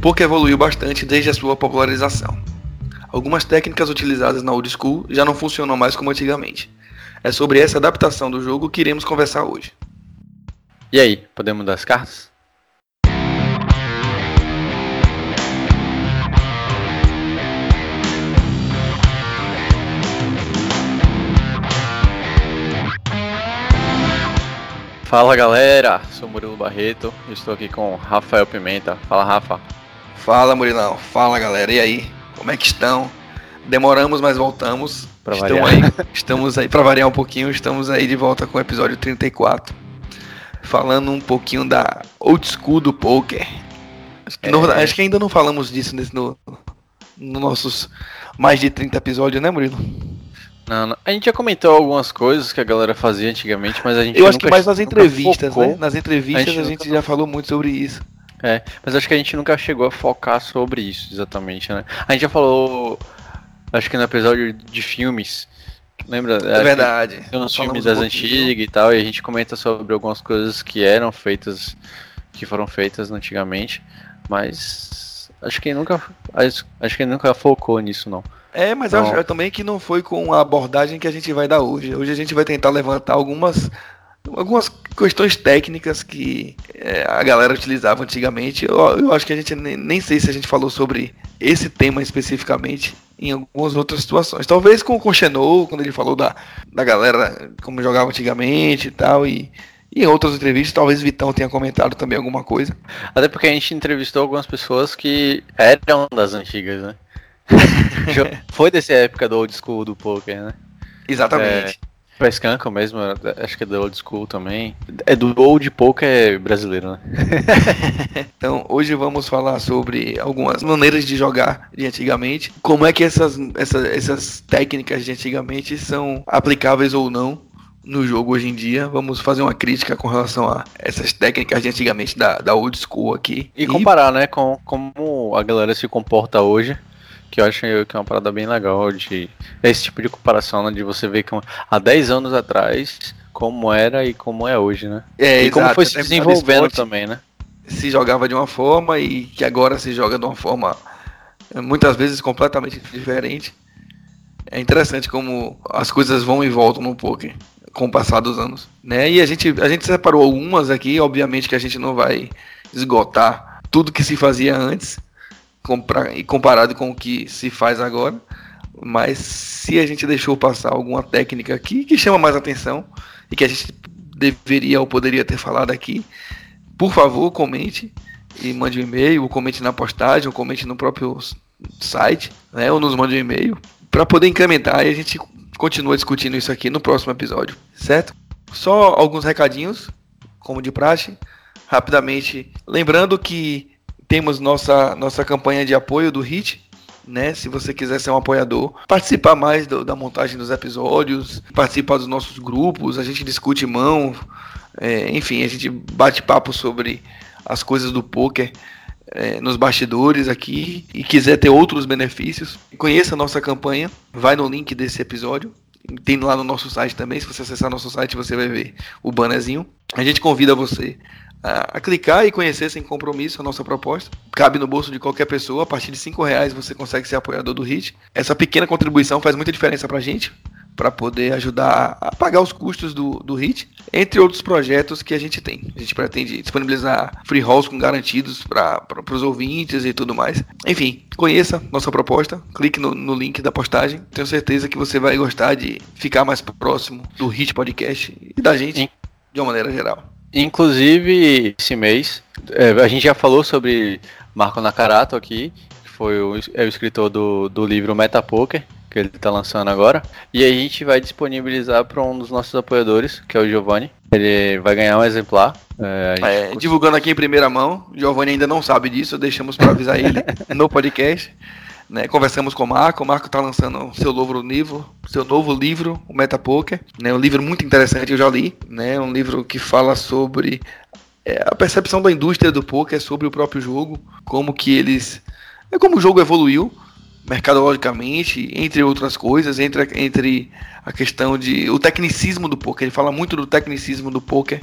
poker evoluiu bastante desde a sua popularização. Algumas técnicas utilizadas na old school já não funcionam mais como antigamente. É sobre essa adaptação do jogo que iremos conversar hoje. E aí, podemos dar as cartas? Fala galera, sou Murilo Barreto estou aqui com Rafael Pimenta. Fala Rafa. Fala Murilão, fala galera, e aí? Como é que estão? Demoramos, mas voltamos. Pra Estão aí, estamos aí, para variar um pouquinho, estamos aí de volta com o episódio 34. Falando um pouquinho da old school do poker. Acho que, no- É. acho que ainda não falamos disso nesse, no, no nossos mais de 30 episódios, né, Murilo? Não, não. A gente já comentou algumas coisas que a galera fazia antigamente, mas a gente Eu acho que mais nas entrevistas, focou. né? Nas entrevistas A gente a gente, já falou muito sobre isso. É, mas acho que a gente nunca chegou a focar sobre isso exatamente, né? A gente já falou, acho que no episódio de filmes, lembra? Acho É verdade. Tem uns filmes um das pouquinho. antigas e tal, e a gente comenta sobre algumas coisas que eram feitas, que foram feitas antigamente, mas acho que nunca, acho, acho que nunca focou nisso não. É, mas acho eu também que não foi com a abordagem que a gente vai dar hoje. Hoje a gente vai tentar levantar algumas, algumas questões técnicas que é, a galera utilizava antigamente. Eu, eu acho que a gente nem, nem sei se a gente falou sobre esse tema especificamente em algumas outras situações. Talvez com, com o Xenou, quando ele falou da, da galera como jogava antigamente e tal, e, e em outras entrevistas, talvez Vitão tenha comentado também alguma coisa. Até porque a gente entrevistou algumas pessoas que eram das antigas, né? Foi dessa época do old school do poker, né? Exatamente. Pra Skanka mesmo, acho que é do old school também. É do old poker brasileiro, né? Então, hoje vamos falar sobre algumas maneiras de jogar de antigamente, como é que essas, essa- essas técnicas de antigamente são aplicáveis ou não no jogo hoje em dia. Vamos fazer uma crítica com relação a essas técnicas de antigamente da, da old school aqui. E comparar, né, com como a galera se comporta hoje, que eu acho que é uma parada bem legal de esse tipo de comparação, né, de você ver que há 10 anos atrás como era e como é hoje, né? é, e como exato, foi se até porque o desenvolvendo esporte também, né? Se jogava de uma forma e que agora se joga de uma forma eh, muitas vezes completamente diferente. É interessante como as coisas vão e voltam no poker com o passar dos anos, né? E a gente a gente separou algumas aqui, obviamente que a gente não vai esgotar tudo que se fazia antes e comparado com o que se faz agora, mas se a gente deixou passar alguma técnica aqui que chama mais atenção e que a gente deveria ou poderia ter falado aqui, por favor, comente e mande um e-mail, ou comente na postagem, ou comente no próprio site, né? Ou nos mande um e-mail, para poder incrementar e a gente continua discutindo isso aqui no próximo episódio, certo? Só alguns recadinhos, como de praxe, rapidamente. Lembrando que temos nossa, nossa campanha de apoio do HIT, né? Se você quiser ser um apoiador, participar mais do- da montagem dos episódios, participar dos nossos grupos, a gente discute mão, é, enfim, a gente bate papo sobre as coisas do poker é, nos bastidores aqui e quiser ter outros benefícios, conheça a nossa campanha, vai no link desse episódio. Tem lá no nosso site também, se você acessar nosso site você vai ver o bannerzinho. A gente convida você a, a clicar e conhecer sem compromisso a nossa proposta. Cabe no bolso de qualquer pessoa, a partir de 5 reais você consegue ser apoiador do HIT. Essa pequena contribuição faz muita diferença pra gente, para poder ajudar a pagar os custos do, do HIT, entre outros projetos que a gente tem. A gente pretende disponibilizar free rolls com garantidos para os ouvintes e tudo mais. Enfim, conheça nossa proposta, clique no, no link da postagem. Tenho certeza que você vai gostar de ficar mais próximo do HIT Podcast e da gente de uma maneira geral. Inclusive, esse mês, é, a gente já falou sobre Marco Nakarato aqui, que foi o, é o escritor do, do livro Metapoker, que ele está lançando agora. E a gente vai disponibilizar para um dos nossos apoiadores, que é o Giovanni. Ele vai ganhar um exemplar. É, É, divulgando aqui em primeira mão, Giovanni ainda não sabe disso, deixamos para avisar ele no podcast. Né, conversamos com o Marco, o Marco está lançando seu novo livro, seu novo livro, o Metapoker, né, um livro muito interessante, eu já li, né, um livro que fala sobre é, a percepção da indústria do poker sobre o próprio jogo, como que eles, é como o jogo evoluiu mercadologicamente, entre outras coisas, entre, entre a questão de o tecnicismo do poker, ele fala muito do tecnicismo do poker,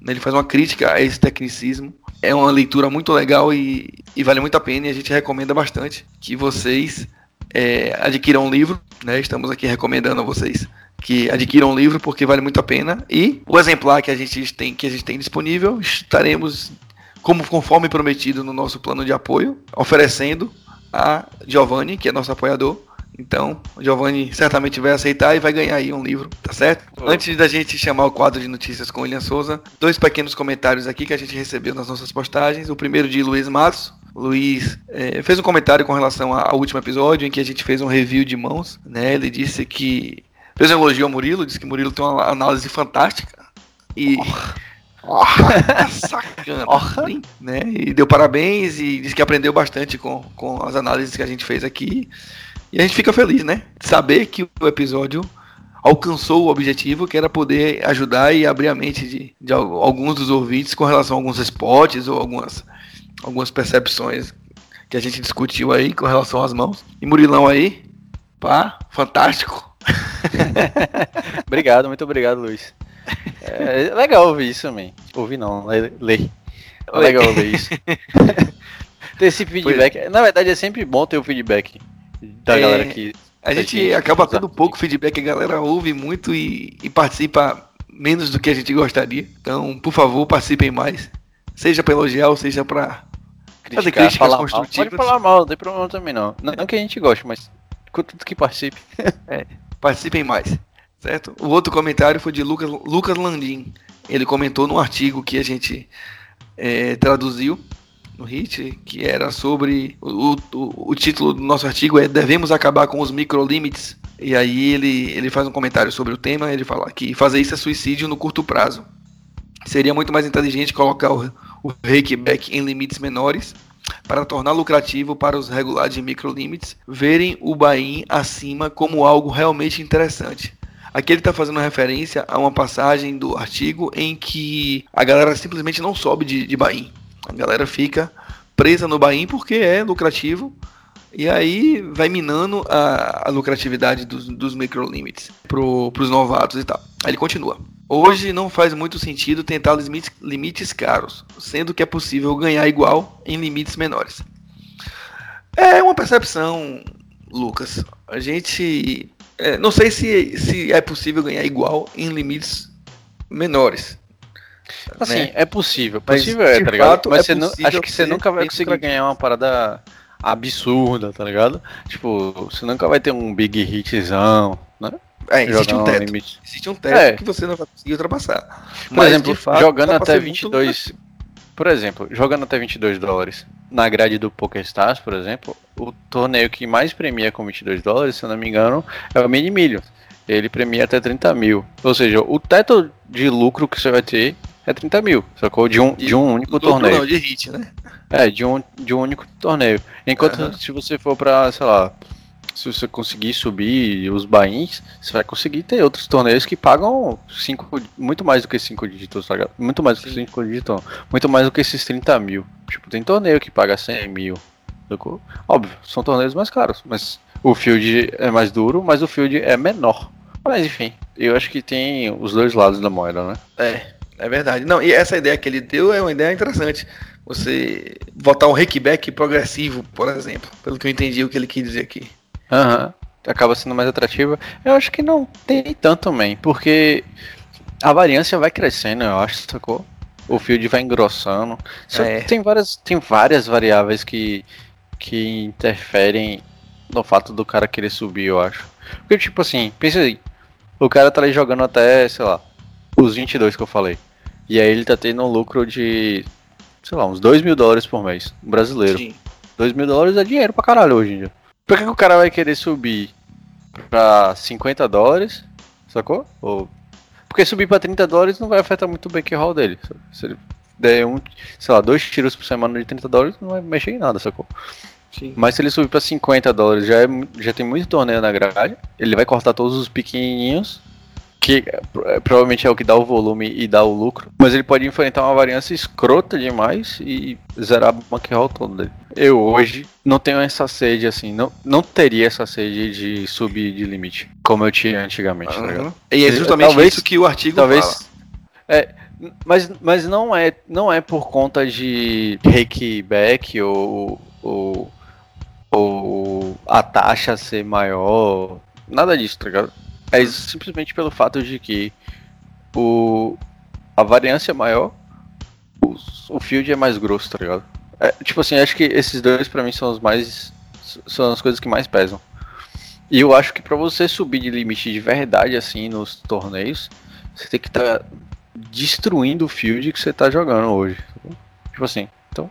né, ele faz uma crítica a esse tecnicismo é uma leitura muito legal e, e vale muito a pena e a gente recomenda bastante que vocês é, adquiram um livro, né? Estamos aqui recomendando a vocês que adquiram um livro porque vale muito a pena e o exemplar que a gente tem que a gente tem disponível estaremos como conforme prometido no nosso plano de apoio oferecendo a Giovanni que é nosso apoiador então, o Giovanni certamente vai aceitar e vai ganhar aí um livro, tá certo? Antes da gente chamar o quadro de notícias com o William Souza, dois pequenos comentários aqui que a gente recebeu nas nossas postagens. O primeiro de Luiz Matos. Luiz é, fez um comentário com relação ao último episódio em que a gente fez um review de mãos, né? Ele disse que fez um elogio ao Murilo, disse que Murilo tem uma análise fantástica e oh. sacana, oh. né? E deu parabéns e disse que aprendeu bastante com, com as análises que a gente fez aqui. E a gente fica feliz, né? De saber que o episódio alcançou o objetivo, que era poder ajudar e abrir a mente de, de alguns dos ouvintes com relação a alguns spots ou algumas, algumas percepções que a gente discutiu aí com relação às mãos. E Murilão aí, pá, fantástico. obrigado, muito obrigado, Luiz. É legal ouvir isso também. Ouvir não, ler. É legal ouvir isso. ter esse feedback. Na verdade, é sempre bom ter o feedback da é, galera que. A gente, gente acaba tendo pouco feedback, a galera ouve muito e, e participa menos do que a gente gostaria. Então, por favor, participem mais. Seja para elogiar ou seja para fazer críticas falar construtivas. Mal. Pode falar mal, não tem problema também não. Não, não que a gente goste, mas tudo que participe. É, participem mais, certo? O outro comentário foi de Lucas, Lucas Landim. Ele comentou num artigo que a gente é, traduziu no HIT, que era sobre. O, o, o, título do nosso artigo é Devemos acabar com os microlimites. E aí ele, ele faz um comentário sobre o tema, ele fala que fazer isso é suicídio no curto prazo. Seria muito mais inteligente colocar o, o back em limites menores para tornar lucrativo para os regulares de microlimites verem o buy acima como algo realmente interessante. Aqui ele está fazendo referência a uma passagem do artigo em que a galera simplesmente não sobe de, de buy a galera fica presa no buy porque é lucrativo e aí vai minando a, a lucratividade dos, dos microlimites para os novatos e tal. Aí ele continua. Hoje não faz muito sentido tentar limites, limites caros, sendo que é possível ganhar igual em limites menores. É uma percepção, Lucas. A gente. É, não sei se, se é possível ganhar igual em limites menores. Assim, né? é possível. Possível Mas, é, tá ligado? Mas é não, acho que você nunca vai conseguir ganhar uma parada absurda, tá ligado? Tipo, você nunca vai ter um big hitzão, né? É, existe um teto. Limite. Existe um teto é. que você não vai conseguir ultrapassar. Por Mas, exemplo, fato, jogando até 22. Por exemplo, jogando até 22 dólares na grade do PokerStars, por exemplo, o torneio que mais premia com 22 dólares, se eu não me engano, é o Mini Millions. Ele premia até 30 mil. Ou seja, o teto de lucro que você vai ter é 30 mil, sacou? De um, de, de um único torneio. Não, de hit, né? É, de um, de um único torneio. Enquanto uhum. se você for pra, sei lá, se você conseguir subir os bains, você vai conseguir ter outros torneios que pagam cinco, muito mais do que 5 dígitos, tá Muito mais do que 5 dígitos, muito mais do que esses 30 mil. Tipo, tem torneio que paga 100 mil. Sacou? Óbvio, são torneios mais caros, mas o field é mais duro, mas o field é menor. Mas enfim, eu acho que tem os dois lados da moeda, né? É, é verdade. Não, e essa ideia que ele deu é uma ideia interessante. Você votar um rakeback progressivo, por exemplo, pelo que eu entendi o que ele quis dizer aqui. Aham. Uhum. Acaba sendo mais atrativa. Eu acho que não tem tanto também, porque a variância vai crescendo, eu acho, sacou? O field vai engrossando. É. Tem, várias, tem várias variáveis que, que interferem no fato do cara querer subir, eu acho. Porque, tipo assim, pensa aí. O cara tá ali jogando até, sei lá, os 22 que eu falei. E aí ele tá tendo um lucro de, sei lá, uns 2 mil dólares por mês, um brasileiro. Sim. 2 mil dólares é dinheiro pra caralho hoje em dia. Por que, que o cara vai querer subir pra 50 dólares, sacou? Ou... Porque subir pra 30 dólares não vai afetar muito o bankroll dele. Se ele der um, sei lá, dois tiros por semana de 30 dólares, não vai mexer em nada, sacou? Sim. Mas se ele subir para 50 dólares, já, é, já tem muito torneio na grade. Ele vai cortar todos os pequenininhos que é, provavelmente é o que dá o volume e dá o lucro, mas ele pode enfrentar uma variância escrota demais e zerar o bankroll todo dele. Eu hoje não tenho essa sede assim, não, não teria essa sede de subir de limite, como eu tinha antigamente, uhum. tá E é justamente talvez, isso que o artigo talvez, fala. É, Mas, mas não, é, não é por conta de back ou, ou, ou a taxa ser maior. Nada disso, tá ligado? É simplesmente pelo fato de que o, a variância é maior, o, o field é mais grosso, tá ligado? É, tipo assim, acho que esses dois para mim são os mais. são as coisas que mais pesam. E eu acho que para você subir de limite de verdade assim nos torneios, você tem que estar tá destruindo o field que você tá jogando hoje. Tipo assim, então.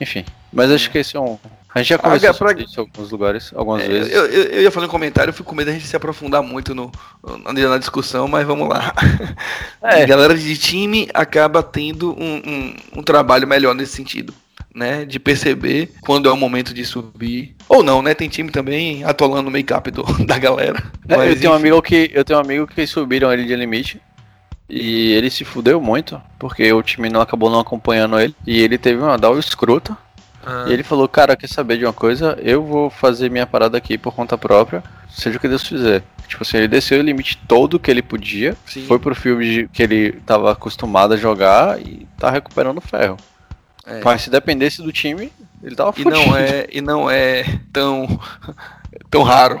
Enfim. Mas acho que esse é um. A gente já conversou ah, sobre isso em alguns lugares, algumas é, vezes. Eu, eu, eu, ia fazer um comentário, eu fico com medo da gente se aprofundar muito no, na, na discussão, mas vamos lá. É. A galera de time acaba tendo um, um, um, trabalho melhor nesse sentido. Né, de perceber quando é o momento de subir. Ou não, né? Tem time também atolando o make-up da galera. É, eu, tenho um amigo que, eu tenho um amigo que subiram ele de limite e ele se fudeu muito, porque o time não acabou não acompanhando ele. E ele teve uma down escrota. Ah. E ele falou, cara, quer saber de uma coisa? Eu vou fazer minha parada aqui por conta própria, seja o que Deus fizer. Tipo assim, ele desceu o limite todo que ele podia, Sim. foi pro filme que ele tava acostumado a jogar e tá recuperando ferro. É. Mas se dependesse do time, ele tava e não é E não é tão, tão raro.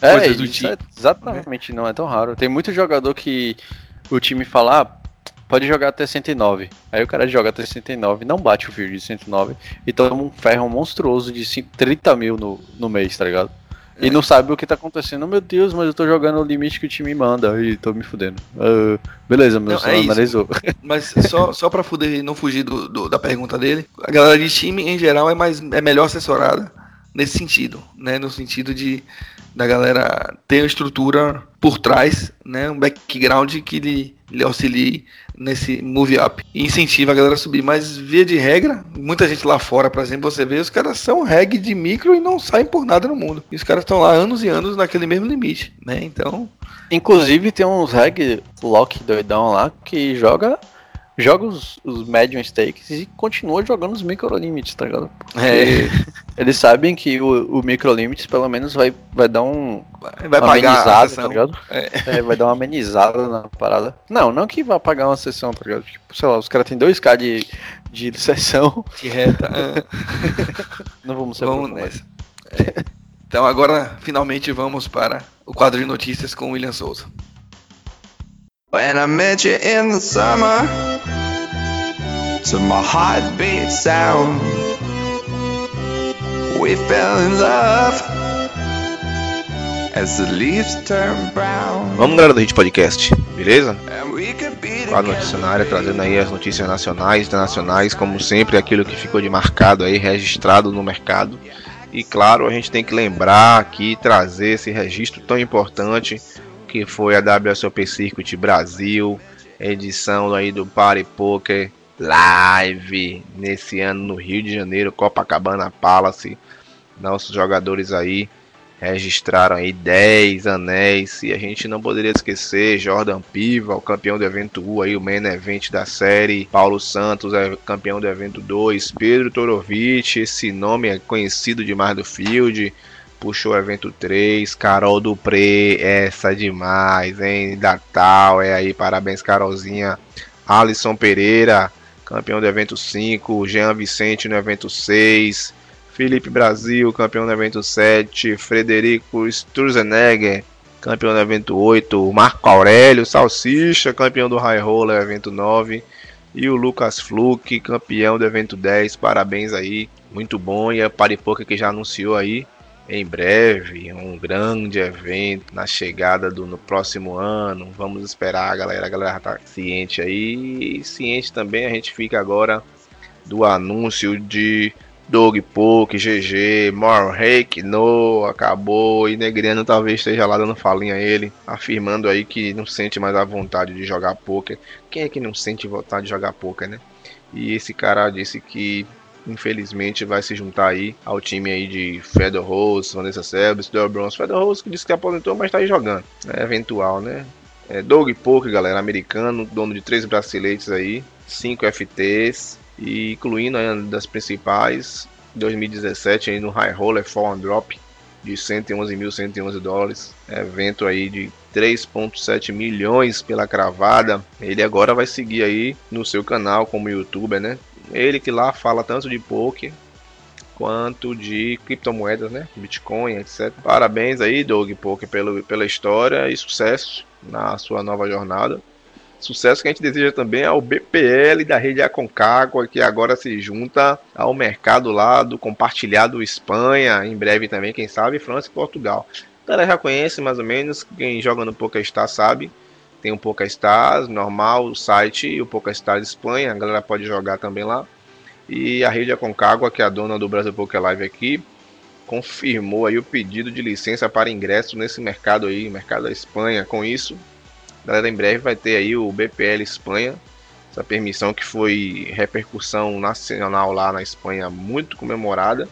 É, do time. É exatamente, não é tão raro. Tem muito jogador que o time fala, ah, pode jogar até 109. Aí o cara joga até 109, não bate o field de 109 e toma um ferro monstruoso de 30 mil no, no mês, tá ligado? E é. não sabe o que tá acontecendo. Meu Deus, mas eu tô jogando o limite que o time manda e tô me fudendo. Uh, beleza, meu não, é analisou. Mas só, só pra fuder, não fugir do, do, da pergunta dele, a galera de time em geral é, mais, é melhor assessorada nesse sentido, né? No sentido de da galera ter uma estrutura por trás, né? Um background que lhe, lhe auxilie nesse move up e incentiva a galera a subir. Mas via de regra, muita gente lá fora, por exemplo, você vê, os caras são reg de micro e não saem por nada no mundo. E os caras estão lá anos e anos naquele mesmo limite, né? Então. Inclusive tem uns reg lock doidão lá que joga joga os, os medium stakes e continua jogando os micro limits, tá ligado? É. Eles sabem que o, o micro limits pelo menos vai, vai dar um. Vai uma amenizada, tá ligado? É. É, vai dar uma amenizada na parada. Não, não que vai pagar uma sessão, tá ligado? Tipo, sei lá, os caras têm 2k de, de sessão. De reta. não vamos ser vamos nessa. É. Então agora finalmente vamos para o quadro de notícias com o William Souza. When I met you in the summer, to my heartbeat sound, we fell in love. As the leaves turn brown. Vamos, galera do Hit Podcast, beleza? Quadro noticiário trazendo aí as notícias nacionais, internacionais, como sempre, aquilo que ficou de marcado aí, registrado no mercado. E claro, a gente tem que lembrar aqui, trazer esse registro tão importante que foi a WSOP Circuit Brasil, edição aí do Party Poker Live nesse ano no Rio de Janeiro, Copacabana Palace. Nossos jogadores aí registraram aí 10 anéis e a gente não poderia esquecer Jordan Piva, o campeão do evento 1 aí, o main event da série, Paulo Santos é campeão do evento 2, Pedro Torovic, esse nome é conhecido demais do field, puxou evento 3, Carol Dupré, essa é demais, hein? Datal, é aí, parabéns Carolzinha. Alisson Pereira, campeão do evento 5, Jean Vicente no evento 6, Felipe Brasil, campeão do evento 7, Frederico Sturzenegger, campeão do evento 8, Marco Aurélio Salsicha, campeão do High Roller, evento 9, e o Lucas Fluke, campeão do evento 10, parabéns aí, muito bom, e a Paripoca que já anunciou aí, em breve, um grande evento na chegada do no próximo ano. Vamos esperar galera, a galera tá ciente aí. E ciente também a gente fica agora do anúncio de Dog Poke, GG, Morrake, no, acabou. E Negriano talvez esteja lá dando falinha a ele, afirmando aí que não sente mais a vontade de jogar poker. Quem é que não sente vontade de jogar poker, né? E esse cara disse que infelizmente vai se juntar aí ao time aí de Fedor Rose, Vanessa Sebes, Del Bronze. Fedor Rose que disse que aposentou, mas tá aí jogando. É eventual, né? É Doug Poker, galera, americano, dono de três braceletes aí, cinco FTs, e incluindo aí das principais, 2017 aí no High Roller Fall and Drop, de 111.111 dólares. Evento aí de 3.7 milhões pela cravada. Ele agora vai seguir aí no seu canal como youtuber, né? Ele que lá fala tanto de poker quanto de criptomoedas, né? Bitcoin, etc. Parabéns aí, Doug Poker, pelo, pela história e sucesso na sua nova jornada. Sucesso que a gente deseja também ao BPL da rede Aconcagua, que agora se junta ao mercado lá do compartilhado Espanha, em breve também, quem sabe, França e Portugal. A galera já conhece mais ou menos, quem joga no PokerStars sabe. Tem o PokerStars normal, o site e o PokerStars Espanha, a galera pode jogar também lá. E a rede Aconcagua, que é a dona do Brasil Poker Live aqui, confirmou aí o pedido de licença para ingresso nesse mercado aí, mercado da Espanha. Com isso, Galera, em breve vai ter aí o BPL Espanha, essa permissão que foi repercussão nacional lá na Espanha muito comemorada.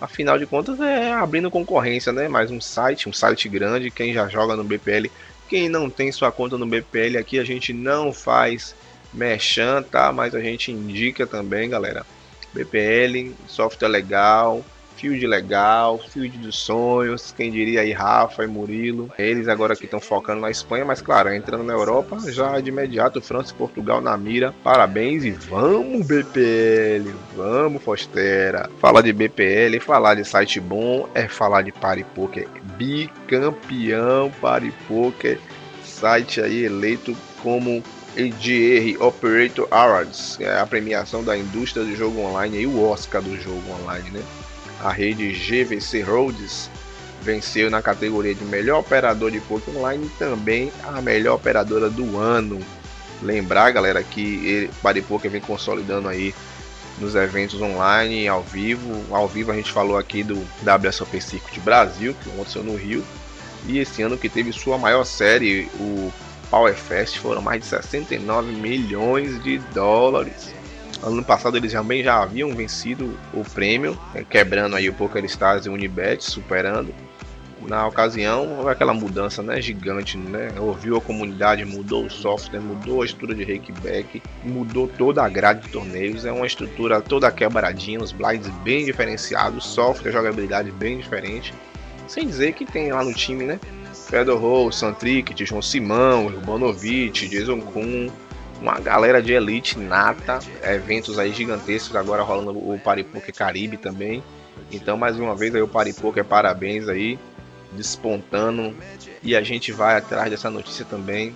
Afinal de contas é abrindo concorrência, né? Mais um site, um site grande, quem já joga no BPL, quem não tem sua conta no BPL aqui a gente não faz mechan, tá? Mas a gente indica também, galera. BPL, software legal, Field legal, Field dos sonhos, quem diria aí Rafa e Murilo. Eles agora que estão focando na Espanha, mas claro, entrando na Europa, já de imediato França e Portugal na mira. Parabéns e vamos BPL, vamos Fostera. Falar de BPL, falar de site bom é falar de Party Poker, bicampeão Party Poker, site aí eleito como AGR Operator Awards, é a premiação da indústria do jogo online e o Oscar do jogo online, né? A rede GVC Rhodes venceu na categoria de melhor operador de poker online e também a melhor operadora do ano. Lembrar, galera, que o Paripoker vem consolidando aí nos eventos online, ao vivo. Ao vivo a gente falou aqui do WSOP Circuit Brasil, que aconteceu no Rio. E esse ano que teve sua maior série, o Power Fest, foram mais de 69 milhões de dólares. Ano passado eles também já haviam vencido o prêmio, né, quebrando aí o PokerStars e o Unibet, superando. Na ocasião, houve aquela mudança né, gigante, né? Ouviu a comunidade, mudou o software, mudou a estrutura de rakeback, mudou toda a grade de torneios. É uma estrutura toda quebradinha, os blinds bem diferenciados, software, jogabilidade bem diferente. Sem dizer que tem lá no time, né? Fedor Rose, Santrick, João Simão, Urbanovic, Jason Kuhn, uma galera de elite nata, eventos aí gigantescos agora rolando o Paripoker Caribe também. Então mais uma vez aí o Paripoker parabéns aí, despontando e a gente vai atrás dessa notícia também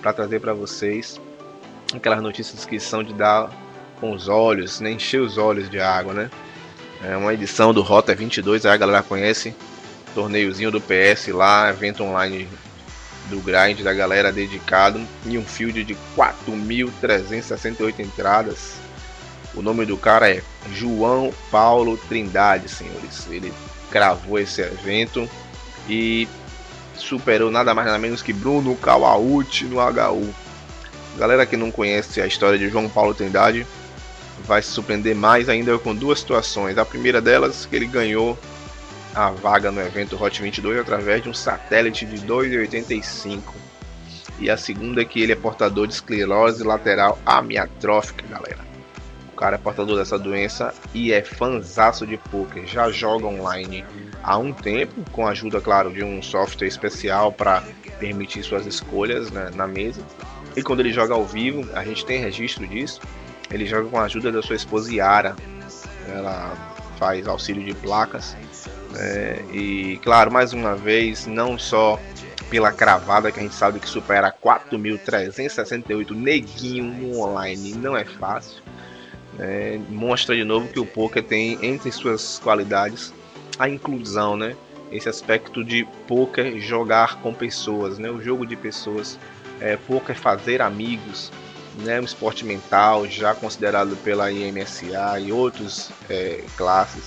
para trazer para vocês aquelas notícias que são de dar com os olhos, nem né? encher os olhos de água, né? É uma edição do Rota 22, aí a galera conhece, torneiozinho do PS lá, evento online do grind da galera dedicado e um field de 4.368 entradas. O nome do cara é João Paulo Trindade, senhores. Ele cravou esse evento e superou nada mais nada menos que Bruno Kawauchi no HU. Galera que não conhece a história de João Paulo Trindade vai se surpreender mais ainda com duas situações. A primeira delas que ele ganhou a vaga no evento Hot 22 através de um satélite de 2,85. E a segunda é que ele é portador de esclerose lateral amiotrófica, galera. O cara é portador dessa doença e é fanzaço de poker. Já joga online há um tempo, com a ajuda, claro, de um software especial para permitir suas escolhas né, na mesa. E quando ele joga ao vivo, a gente tem registro disso. Ele joga com a ajuda da sua esposa Yara. Ela faz auxílio de placas é, e claro, mais uma vez, não só pela cravada que a gente sabe que supera 4.368 neguinho no online, não é fácil. É, mostra de novo que o poker tem entre suas qualidades a inclusão, né? Esse aspecto de poker jogar com pessoas, né? O jogo de pessoas, é, poker fazer amigos, né? Um esporte mental já considerado pela IMSA e outras é, classes.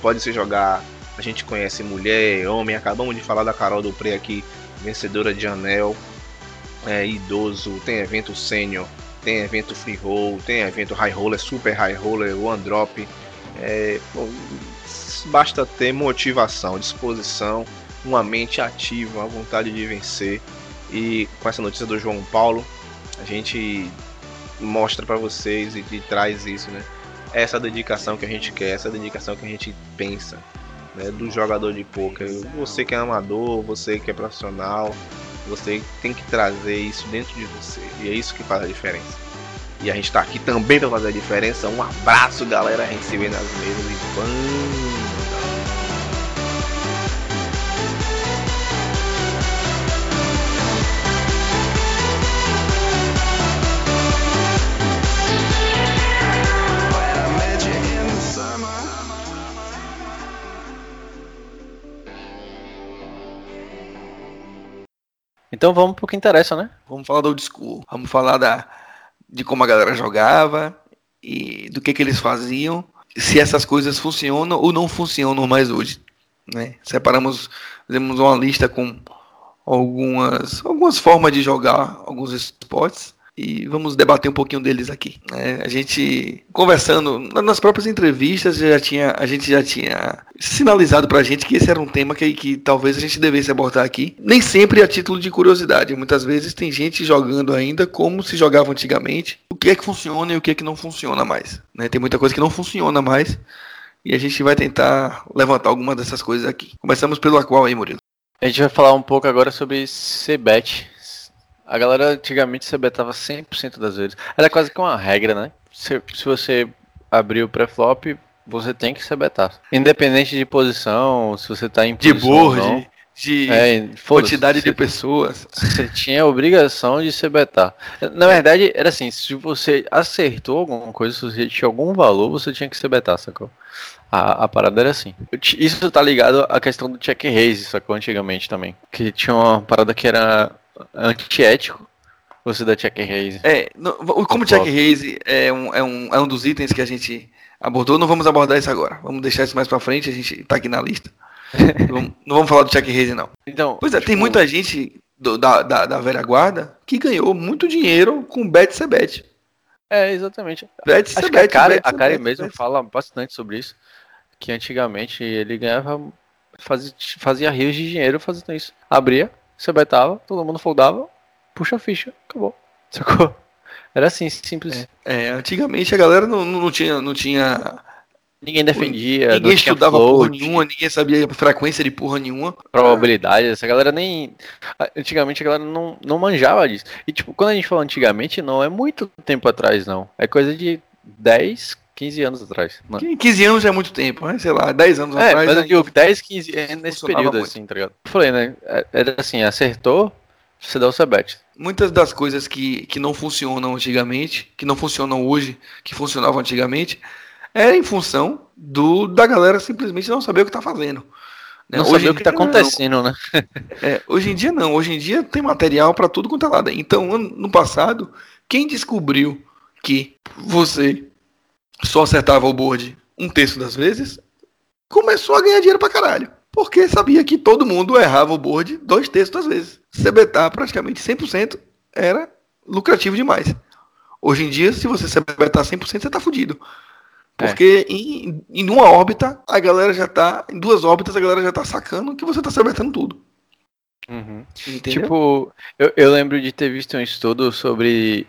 Pode se jogar a gente conhece mulher, homem, acabamos de falar da Carol do Pre aqui, vencedora de anel, é, idoso, tem evento sênior, tem evento free roll, tem evento high roller, super high roller, one drop. É, basta ter motivação, disposição, uma mente ativa, uma vontade de vencer. E com essa notícia do João Paulo, a gente mostra para vocês e, e traz isso, né? Essa dedicação que a gente quer, essa dedicação que a gente pensa né, do jogador de poker. Você que é amador, você que é profissional, você tem que trazer isso dentro de você. E é isso que faz a diferença. E a gente está aqui também para fazer a diferença. Um abraço, galera. A gente se vê nas mesas e vamos! Então vamos pro que interessa, né? Vamos falar do old school. Vamos falar da, de como a galera jogava e do que, que eles faziam. Se essas coisas funcionam ou não funcionam mais hoje. Né? Separamos, fizemos uma lista com algumas, algumas formas de jogar alguns esportes e vamos debater um pouquinho deles aqui. É, a gente conversando nas próprias entrevistas já tinha a gente já tinha sinalizado para a gente que esse era um tema que, que talvez a gente devesse abordar aqui. Nem sempre a título de curiosidade. Muitas vezes tem gente jogando ainda como se jogava antigamente. O que é que funciona e o que é que não funciona mais. Né? Tem muita coisa que não funciona mais. E a gente vai tentar levantar alguma dessas coisas aqui. Começamos pelo qual aí, Murilo? A gente vai falar um pouco agora sobre CBET, a galera antigamente se betava 100% das vezes. Era quase que uma regra, né? Se, se você abrir o pré-flop, você tem que se betar. Independente de posição, se você tá em de board, de é, quantidade de pessoas. Você tinha a obrigação de se betar. Na verdade, era assim, se você acertou alguma coisa, se você tinha algum valor, você tinha que se betar, sacou? A, a parada era assim. Isso tá ligado à questão do check raise, sacou? Antigamente também. Que tinha uma parada que era antiético você dar check raise. É, no, como check raise é um, é, um, é um dos itens que a gente abordou, não vamos abordar isso agora. Vamos deixar isso mais pra frente, a gente tá aqui na lista. não, vamos, não, vamos falar do check raise, não. Então, pois é, tipo... tem muita gente do, da, da, da velha guarda que ganhou muito dinheiro com bet bet. É, exatamente. Bet Acho a Karen, a Karen mesmo fala bastante sobre isso. Que antigamente ele ganhava, fazia, fazia rios de dinheiro fazendo isso. Abria, você betava, todo mundo foldava, puxa a ficha, acabou. Sacou? Era assim, simples. É, é, antigamente a galera não, não, tinha, não tinha. Ninguém defendia. Ninguém estudava porra nenhuma, ninguém sabia frequência de porra nenhuma. Probabilidade, essa galera nem. Antigamente a galera não, não manjava disso. E tipo, quando a gente fala antigamente, não é muito tempo atrás, não. É coisa de 10, 15 anos atrás. Mano. 15 anos é muito tempo, né? Sei lá, 10 anos é, atrás. Mas eu digo, 10, 15 é nesse período, muito. assim, tá ligado? Eu falei, né? É, era assim, acertou, você dá o sebet. Muitas das coisas que, que não funcionam antigamente, que não funcionam hoje, que funcionavam antigamente, é em função do da galera simplesmente não saber o que tá fazendo. Né? Não hoje saber o que tá acontecendo, não. né? é, hoje em dia não, hoje em dia tem material para tudo quanto é lado. Então, no passado, quem descobriu que você só acertava o board um terço das vezes, começou a ganhar dinheiro pra caralho. Porque sabia que todo mundo errava o board dois terços das vezes. CBetar praticamente 100% era lucrativo demais. Hoje em dia, se você CBetar 100%, você tá fudido. Porque é. em, em uma órbita, a galera já tá. Em duas órbitas, a galera já tá sacando que você tá CBetando tudo. Uhum. Tipo, eu, eu lembro de ter visto um estudo sobre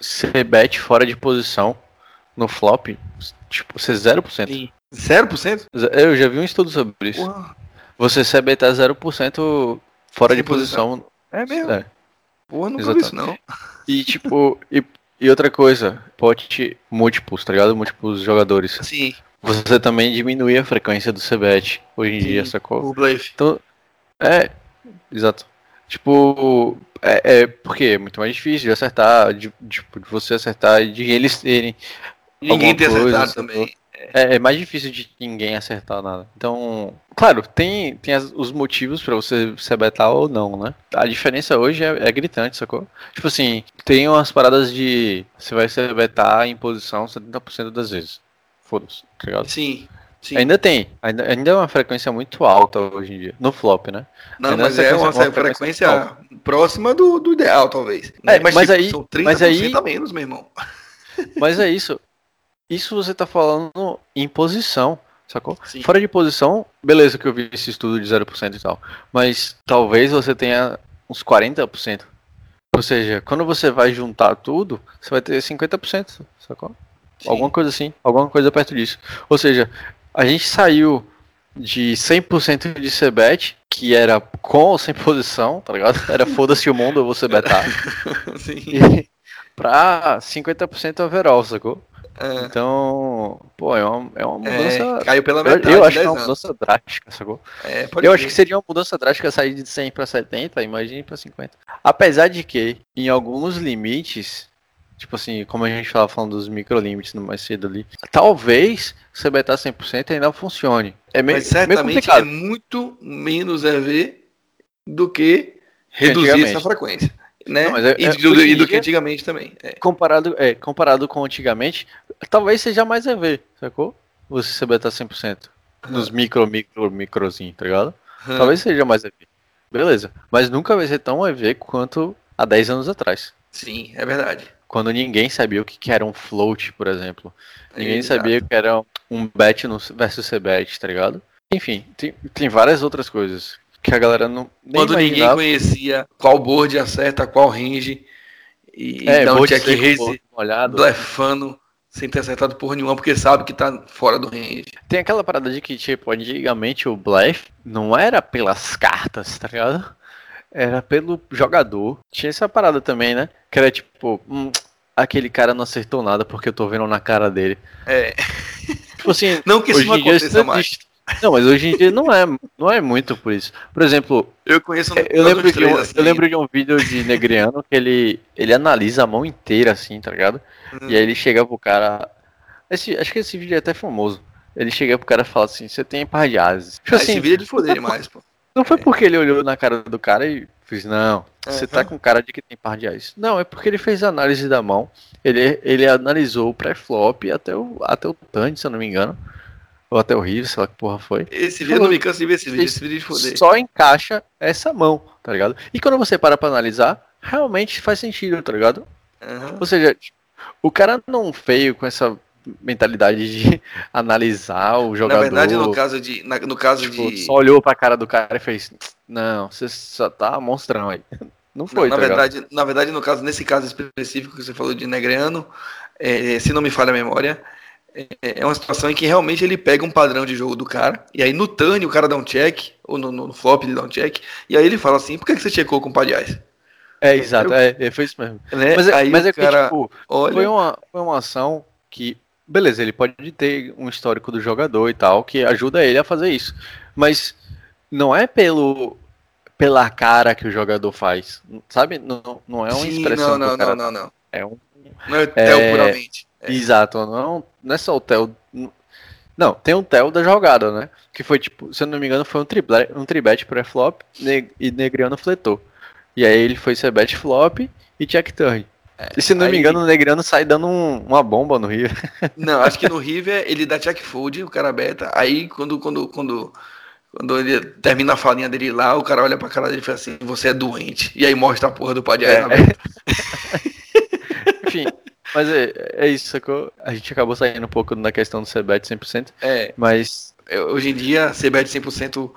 CBet fora de posição no flop, tipo, ser 0%. Sim. 0%? Eu já vi um estudo sobre isso. Uau. Você CBT 0% fora Sim, de posição. É mesmo? É. Porra, nunca vi isso não. E tipo, e, e outra coisa, pote múltiplos, tá ligado? Múltiplos jogadores. Sim. Você também diminui a frequência do CBET hoje em Sim, dia, sacou? O Blaze. Então, é, exato. Tipo, é, é porque é muito mais difícil de acertar, de, tipo, de você acertar e de eles terem Ninguém tem acertado também. É, é, mais difícil de ninguém acertar nada. Então, claro, tem, tem as, os motivos para você se betar ou não, né? A diferença hoje é, é, gritante, sacou? Tipo assim, tem umas paradas de. Você vai se betar em posição 70% das vezes. Foda-se, tá ligado? Sim. Sim. Ainda tem, ainda, ainda é uma frequência muito alta hoje em dia, no flop, né? Não, ainda mas é uma, uma frequência, frequência próxima do, do ideal, talvez. É, mas, mas tipo, aí, são 30% mas aí, a menos, meu irmão. Mas é isso, isso você tá falando em posição, sacou? Sim. Fora de posição, beleza que eu vi esse estudo de 0% e tal. Mas talvez você tenha uns 40%. Ou seja, quando você vai juntar tudo, você vai ter 50%, sacou? Sim. Alguma coisa assim, alguma coisa perto disso. Ou seja, a gente saiu de 100% de CBET, que era com ou sem posição, tá ligado? Era foda-se o mundo, eu vou ser betar. Sim. E pra 50% overall, sacou? É. Então, pô, é uma, é uma É, mudança. caiu pela eu, metade. eu acho que é 10 uma anos. mudança drástica, sacou? É, Eu crer. acho que seria uma mudança drástica sair de 100 para 70, imagine para 50. Apesar de que, em alguns limites, tipo assim, como a gente estava falando dos microlimites no mais cedo ali, talvez você betar 100% ainda funcione. É meio, Mas meio certamente é complicado. muito menos EV do que reduzir essa frequência. Né? Não, é- e, é- do, hoje e do que antigamente também. É. Comparado, é, comparado com antigamente, talvez seja mais EV, sacou? Você se betar 100%. Nos micro, micro, microzinho, tá ligado? Talvez seja mais EV. Beleza. Mas nunca vai ser tão EV quanto há 10 anos atrás. Sim, é verdade. Quando ninguém sabia o que era um float, por exemplo. Ninguém Exato. sabia que era um bet versus c-bet, tá ligado? Enfim, tem, tem várias outras coisas que a galera não Quando ninguém imaginava. conhecia qual board acerta, qual range. E É, vou check dizer que o povo molhado. blefando sem ter acertado por nenhuma, porque sabe que tá fora do range. Tem aquela parada de que, tipo, antigamente o blefe não era pelas cartas, tá ligado? Era pelo jogador. Tinha essa parada também, né? Que era tipo, hum, aquele cara não acertou nada porque eu tô vendo na cara dele. É. Tipo assim, Não que isso não aconteça mais. Não, mas hoje em dia não é, não é muito por isso. Por exemplo, Eu conheço um É, Eu todos lembro, de um, assim. eu lembro de um vídeo de Negriano que ele, ele analisa a mão inteira, assim, tá ligado? Hum. E aí ele chega pro cara. Esse, acho que esse vídeo é até famoso. Ele chega pro cara e fala assim: Você tem par de ases. Tipo Ah, esse assim, vídeo é de foder demais, pô. não foi porque ele olhou na cara do cara e fez: Não, você tá Aham. com cara de que tem par de ases. Não, é porque ele fez a análise da mão. Ele, ele analisou o pré-flop até o, até o turn, se eu não me engano. Ou até o river, sei lá que porra foi. Esse vídeo eu não me canso de ver esse vídeo. Esse vídeo de foder. só encaixa essa mão, tá ligado? E quando você para pra analisar, realmente faz sentido, tá ligado? Aham. Ou seja, o cara não feio com essa mentalidade de analisar o Na jogador. verdade, no caso de. na- no caso tipo, de. só olhou pra cara do cara e fez: Não, você só tá monstrão aí. Não Não, foi, na tá ligado? verdade, na verdade, no caso, nesse caso específico que você falou de Negreano, é, se não me falha a memória, é, é uma situação em que realmente ele pega um padrão de jogo do cara, e aí no turn o cara dá um check, ou no, no flop ele dá um check, e aí ele fala assim, por que, que você checou com o Padiais? É, exato, é, é, foi isso mesmo. Né? Mas, é- aí mas é que, cara tipo, olha, foi uma, foi uma ação que, beleza, ele pode ter um histórico do jogador e tal, que ajuda ele a fazer isso. Mas não é pelo pela cara que o jogador faz, sabe? Não, não é uma sim, expressão não, não, cara não, não, não. É um, Não é Theo puramente. É. Exato, não, não é só o Theo. Não, tem o Theo da jogada, né? Que foi tipo, se eu não me engano, foi um, trible, um tribet pré-flop ne- e Negriano fletou. E aí ele foi ser bet flop e check turn. e se não me aí- engano, o Negriano sai dando um- uma bomba no Rio. Não, acho que no River ele dá check fold, o cara beta, aí quando, quando, quando, quando ele termina a falinha dele lá, o cara olha pra cara dele e fala assim, você é doente. E aí mostra a porra do Padiais É. na beta. Enfim, mas é, é isso, sacou? A gente acabou saindo um pouco na questão do CBET 100%, É, mas é, hoje em dia, CBET 100%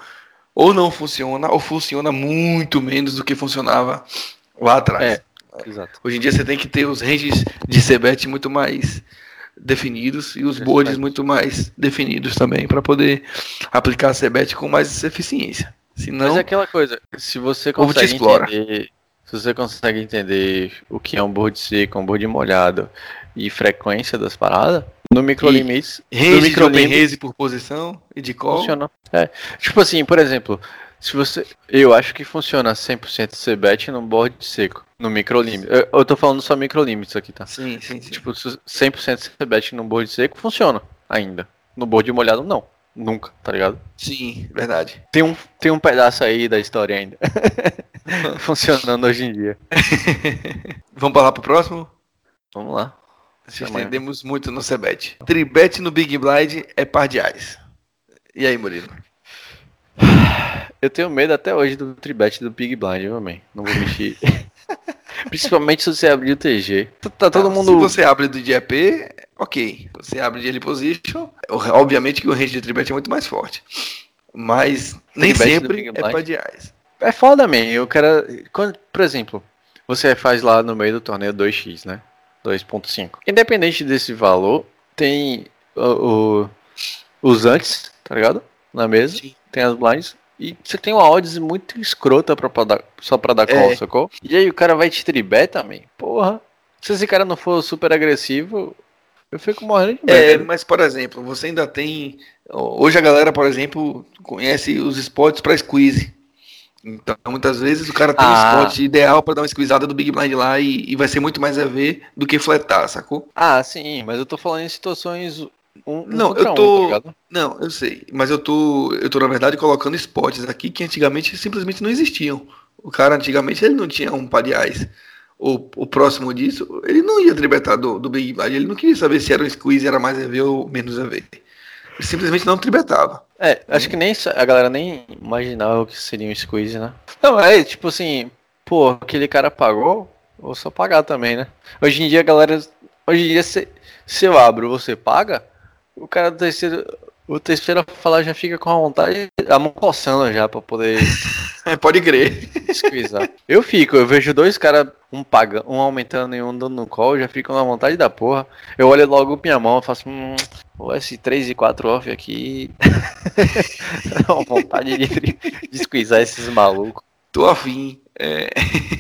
ou não funciona, ou funciona muito menos do que funcionava lá atrás. É. Exato. Hoje em dia você tem que ter os ranges de CBET muito mais definidos e os boards muito mais definidos também para poder aplicar a CBET com mais eficiência. Senão, Mas é aquela coisa, se você consegue explora. entender. Se você consegue entender o que é um board seco, um board molhado e frequência das paradas, no microlimites, range open microlimit raise por posição e de call. funciona. É. Tipo assim, por exemplo, se você. Eu acho que funciona 100% CBET num board seco, no microlimit. Eu, eu tô falando só microlimites aqui, tá? Sim, sim, sim. Tipo, se 100% CBET num board seco funciona ainda. No board molhado, não. Nunca, tá ligado? Sim, verdade. Tem um, tem um pedaço aí da história ainda. Funcionando hoje em dia. Vamos para lá pro próximo? Vamos lá. Se estendemos muito no CBET. Tribet no Big Blind é par de ais. E aí, Murilo? Eu tenho medo até hoje do tribet do Big Blind, viu, man? Não vou mentir. Principalmente se você abrir o TG. Tá, tá todo Tá, mundo. Se você abre do de EP, ok. Você abre de Position, obviamente que o range de tribet é muito mais forte. Mas nem Tribet sempre é Blind. par de ais. É foda, man. Eu quero. Quando, por exemplo, você faz lá no meio do torneio 2x, né? 2.5. Independente desse valor, tem o, o- os antes, tá ligado? na mesa, Sim. tem as blinds, e você tem uma odds muito escrota pra, pra dar, só pra dar call, é. sacou? E aí o cara vai te tribet também. Porra. Se esse cara não for super agressivo, eu fico morrendo de medo. É, mas por exemplo, você ainda tem. Hoje a galera, por exemplo, conhece os spots pra squeeze. Então, muitas vezes o cara tem ah. um spot ideal para dar uma squeezada do Big Blind lá e, e, vai ser muito mais EV do que fletar, sacou? Ah, sim, mas eu tô falando em situações um, não, eu tô. Um, tá não, eu sei. Mas eu tô. Eu tô, na verdade, colocando spots aqui que antigamente simplesmente não existiam. O cara antigamente ele não tinha um par de ais. O, o próximo disso, ele não ia tribetar do, do Big Blind. Ele não queria saber se era um squeeze, era mais EV ou menos EV. Ele simplesmente não tribetava. É, acho que nem a galera nem imaginava o que seria um squeeze, né? Não, é tipo assim, pô, aquele cara pagou, vou só pagar também, né? Hoje em dia a galera. Hoje em dia, se, se eu abro, você paga, o cara do terceiro, o terceiro a falar já fica com a vontade, a mão coçando já pra poder. é, pode crer. Esquisar. Eu fico, eu vejo dois caras, um pagando, um aumentando e um dando no call, já fico na vontade da porra. Eu olho logo minha mão e faço, o S3 e 4 off aqui. Dá vontade de, de squeezar esses malucos. Tô afim. É...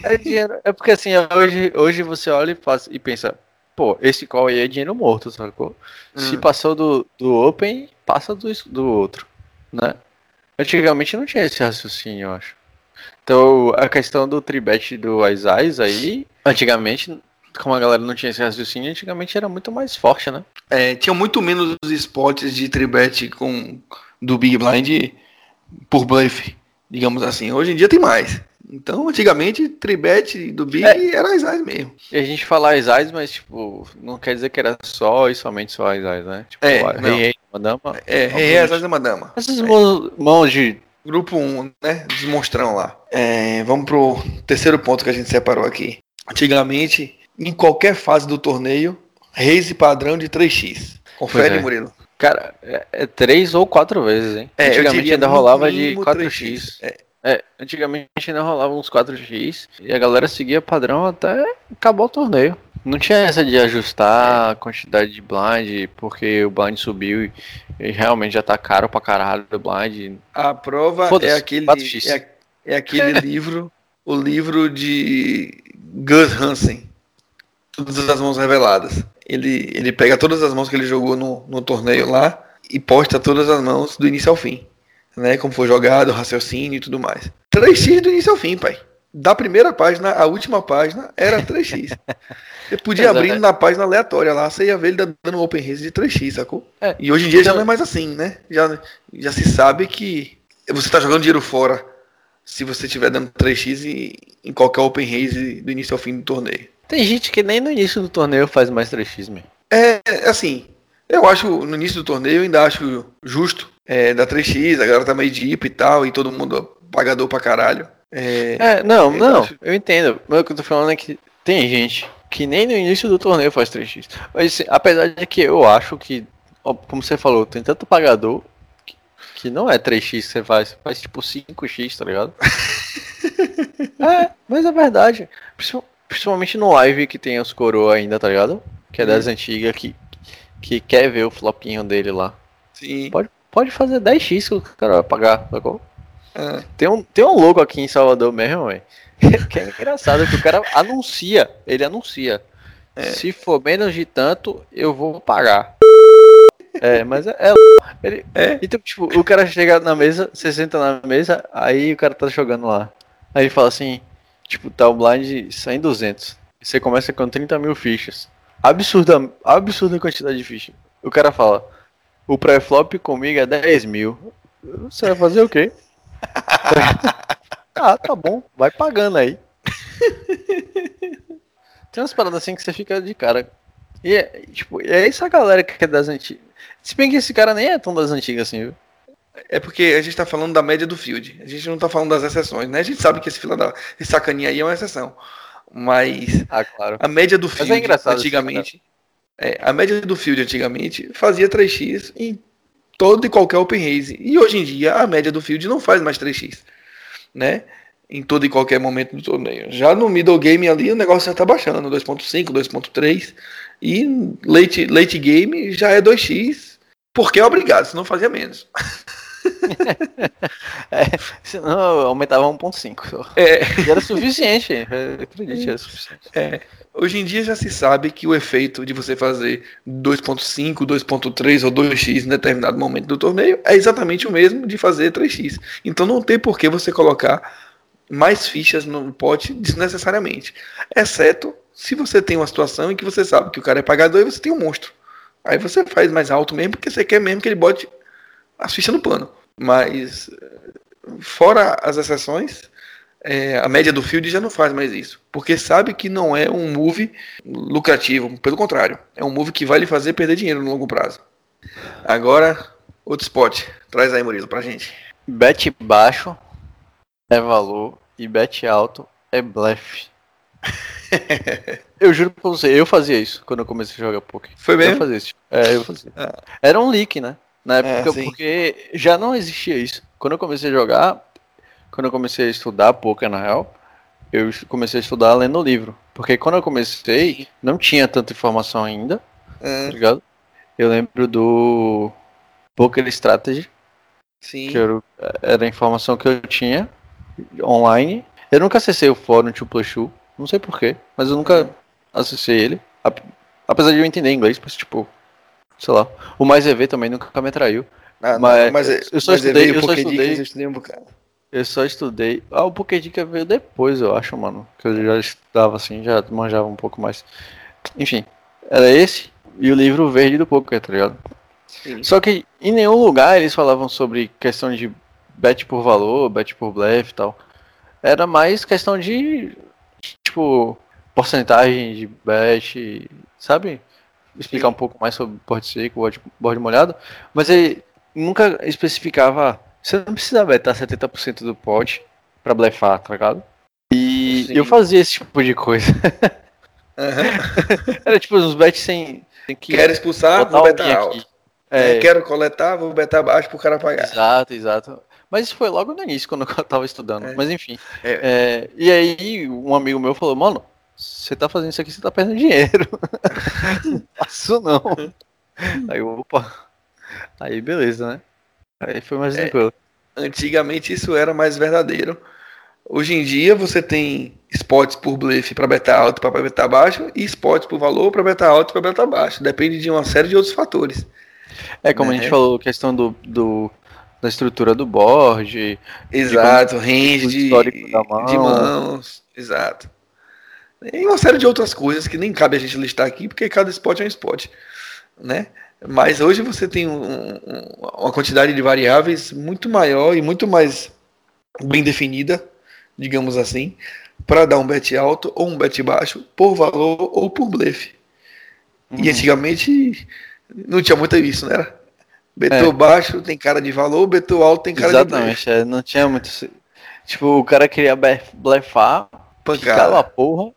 É, dinheiro, é porque assim, hoje, hoje você olha e, faz, e pensa, pô, esse call aí é dinheiro morto, sacou? Hum. Se passou do, do Open, passa do, do outro, né? Antigamente não tinha esse raciocínio, eu acho. Então, a questão do tribet do Aizais aí, antigamente, como a galera não tinha esse raciocínio, antigamente era muito mais forte, né? É, tinha muito menos spots de tribet com do Big Blind por bluff, digamos assim. Hoje em dia tem mais. Então, antigamente, tribete do Big é. era Isais mesmo. E a gente fala Isais, mas, tipo, não quer dizer que era só e somente só Isais, né? Tipo, é, Rei, Madama. É, Rei, Isais e Madama. Essas é. mãos de... Grupo 1, né? Desmonstrão lá. É, vamos pro terceiro ponto que a gente separou aqui. Antigamente, em qualquer fase do torneio, raise padrão de 3x. Confere, é. Murilo. Cara, é, é 3 ou 4 vezes, hein? É, Antigamente ainda rolava de 4x. É. É, antigamente ainda rolava uns 4x e a galera seguia padrão até acabar o torneio. Não tinha essa de ajustar a quantidade de blind, porque o blind subiu e, e realmente já tá caro pra caralho o blind. A prova é aquele, é, é, aquele livro, o livro de Gus Hansen, Todas as Mãos Reveladas. Ele, ele pega todas as mãos que ele jogou no, no torneio lá e posta todas as mãos do início ao fim né? Como foi jogado, raciocínio e tudo mais. 3x do início ao fim, pai. Da primeira página à última página era 3x. Você podia abrir na página aleatória lá, você ia ver ele dando open race de 3x, sacou? É. E hoje em dia já não é mais assim, né? Já, já se sabe que você tá jogando dinheiro fora se você estiver dando 3x em, em qualquer open race do início ao fim do torneio. Tem gente que nem no início do torneio faz mais 3x, mesmo. É, assim, eu acho, no início do torneio, eu ainda acho justo é, da 3x, a galera tá meio deep e tal, e todo mundo pagador pra caralho. É, é não, eu não, acho... eu entendo. Mas o que eu tô falando é que tem gente que nem no início do torneio faz 3x. Mas assim, apesar de que eu acho que, como você falou, tem tanto pagador que, que não é 3x que você faz, você faz tipo 5x, tá ligado? é, mas é verdade. Principalmente no live que tem os coroa ainda, tá ligado? Que é das hum. antigas, que, que quer ver o flopinho dele lá. Sim. Pode, pode fazer 10x que o cara vai pagar, sacou? É. Tem, um, tem um logo aqui em Salvador mesmo, velho. que é engraçado que o cara anuncia, ele anuncia. É. Se for menos de tanto, eu vou pagar. É, mas é. é ele, é. Então, tipo, o cara chega na mesa, você senta na mesa, aí o cara tá jogando lá. Aí ele fala assim: tipo, tá o blind 100, 200. Você começa com 30 mil fichas. Absurda, absurda quantidade de ficha. O cara fala: o pré-flop comigo é 10 mil. Você vai fazer o quê? ah, tá bom, vai pagando aí. Tem umas paradas assim que você fica de cara. E é, tipo, é essa galera que é das antigas. Se bem que esse cara nem é tão das antigas assim, viu? É porque a gente tá falando da média do field. A gente não tá falando das exceções, né? A gente sabe que esse fila da esse sacaninha aí é uma exceção. Mas ah, claro. a média do é field é antigamente. É, a média do field antigamente fazia 3x em todo e qualquer open race. E hoje em dia a média do field não faz mais 3x, né? Em todo e qualquer momento do torneio. Já no middle game ali o negócio já tá baixando, 2.5, 2.3 e late, late game já é 2x, porque é obrigado, senão fazia menos. é, senão aumentava 1.5. É. E era suficiente, acredite, era suficiente. É. Hoje em dia já se sabe que o efeito de você fazer 2.5, 2.3 ou 2x em determinado momento do torneio é exatamente o mesmo de fazer 3x. Então não tem por que você colocar mais fichas no pote desnecessariamente. Exceto se você tem uma situação em que você sabe que o cara é pagador e você tem um monstro. Aí você faz mais alto mesmo porque você quer mesmo que ele bote as fichas no pano. Mas, fora as exceções, é, a média do field já não faz mais isso. Porque sabe que não é um move lucrativo. Pelo contrário, é um move que vai lhe fazer perder dinheiro no longo prazo. Agora, outro spot. Traz aí, Murilo, pra gente. Bet baixo é valor e bet alto é blefe. eu juro pra você, eu fazia isso quando eu comecei a jogar poker. Foi mesmo? Eu fazia isso. É, eu fazia. Ah. Era um leak, né? Na época, é, porque já não existia isso. Quando eu comecei a jogar, quando eu comecei a estudar poker, na real, eu comecei a estudar lendo livro. Porque quando eu comecei, não tinha tanta informação ainda, é. tá ligado? Eu lembro do Poker Strategy, Sim. que era, era a informação que eu tinha online. Eu nunca acessei o fórum Two Plus Two, não sei porquê, mas eu nunca acessei ele. Apesar de eu entender inglês, mas tipo, sei lá. O Mais EV também nunca me atraiu. Ah, mas, não, mas eu só estudei, eu só estudei, eu estudei um bocado. Eu só estudei. Ah, o Pokédica veio depois, eu acho, mano. Que eu já estudava assim, já manjava um pouco mais. Enfim, era esse e o livro verde do Poker, tá ligado? Sim. Só que em nenhum lugar eles falavam sobre questão de bet por valor, bet por blefe e tal. Era mais questão de, tipo, porcentagem de bet, sabe? Explicar Sim. um pouco mais sobre board seco, board, board molhado. Mas ele nunca especificava. Você não precisa betar 70% do pot pra blefar, tá ligado? E Sim. eu fazia esse tipo de coisa. Uhum. Era tipo uns bets sem. sem que Quero expulsar, vou betar alto. É, é, quero coletar, vou betar baixo pro cara pagar. Exato, exato. Mas isso foi logo no início, quando eu tava estudando. É. Mas enfim. É. é. e aí, um amigo meu falou, mano, você tá fazendo isso aqui, você tá perdendo dinheiro. faço não. aí, opa. Aí, beleza, né? Aí foi mais é, tranquilo. Antigamente isso era mais verdadeiro. Hoje em dia você tem spots por blefe para beta alto para beta baixo e spots por valor para beta alto para beta baixo. Depende de uma série de outros fatores. É como né? a gente falou, questão do, do da estrutura do board. Exato, de, range de, mão. de mãos. Exato. E uma série de outras coisas que nem cabe a gente listar aqui, porque cada spot é um spot. Né? Mas hoje você tem um, um, uma quantidade de variáveis muito maior e muito mais bem definida, digamos assim, para dar um bet alto ou um bet baixo por valor ou por blefe. Uhum. E antigamente não tinha muito isso, né? Betou é. baixo tem cara de valor, betou alto tem cara Exatamente, de blefe. Exatamente, é, não tinha muito. Tipo, o cara queria blefar, pancada. porra.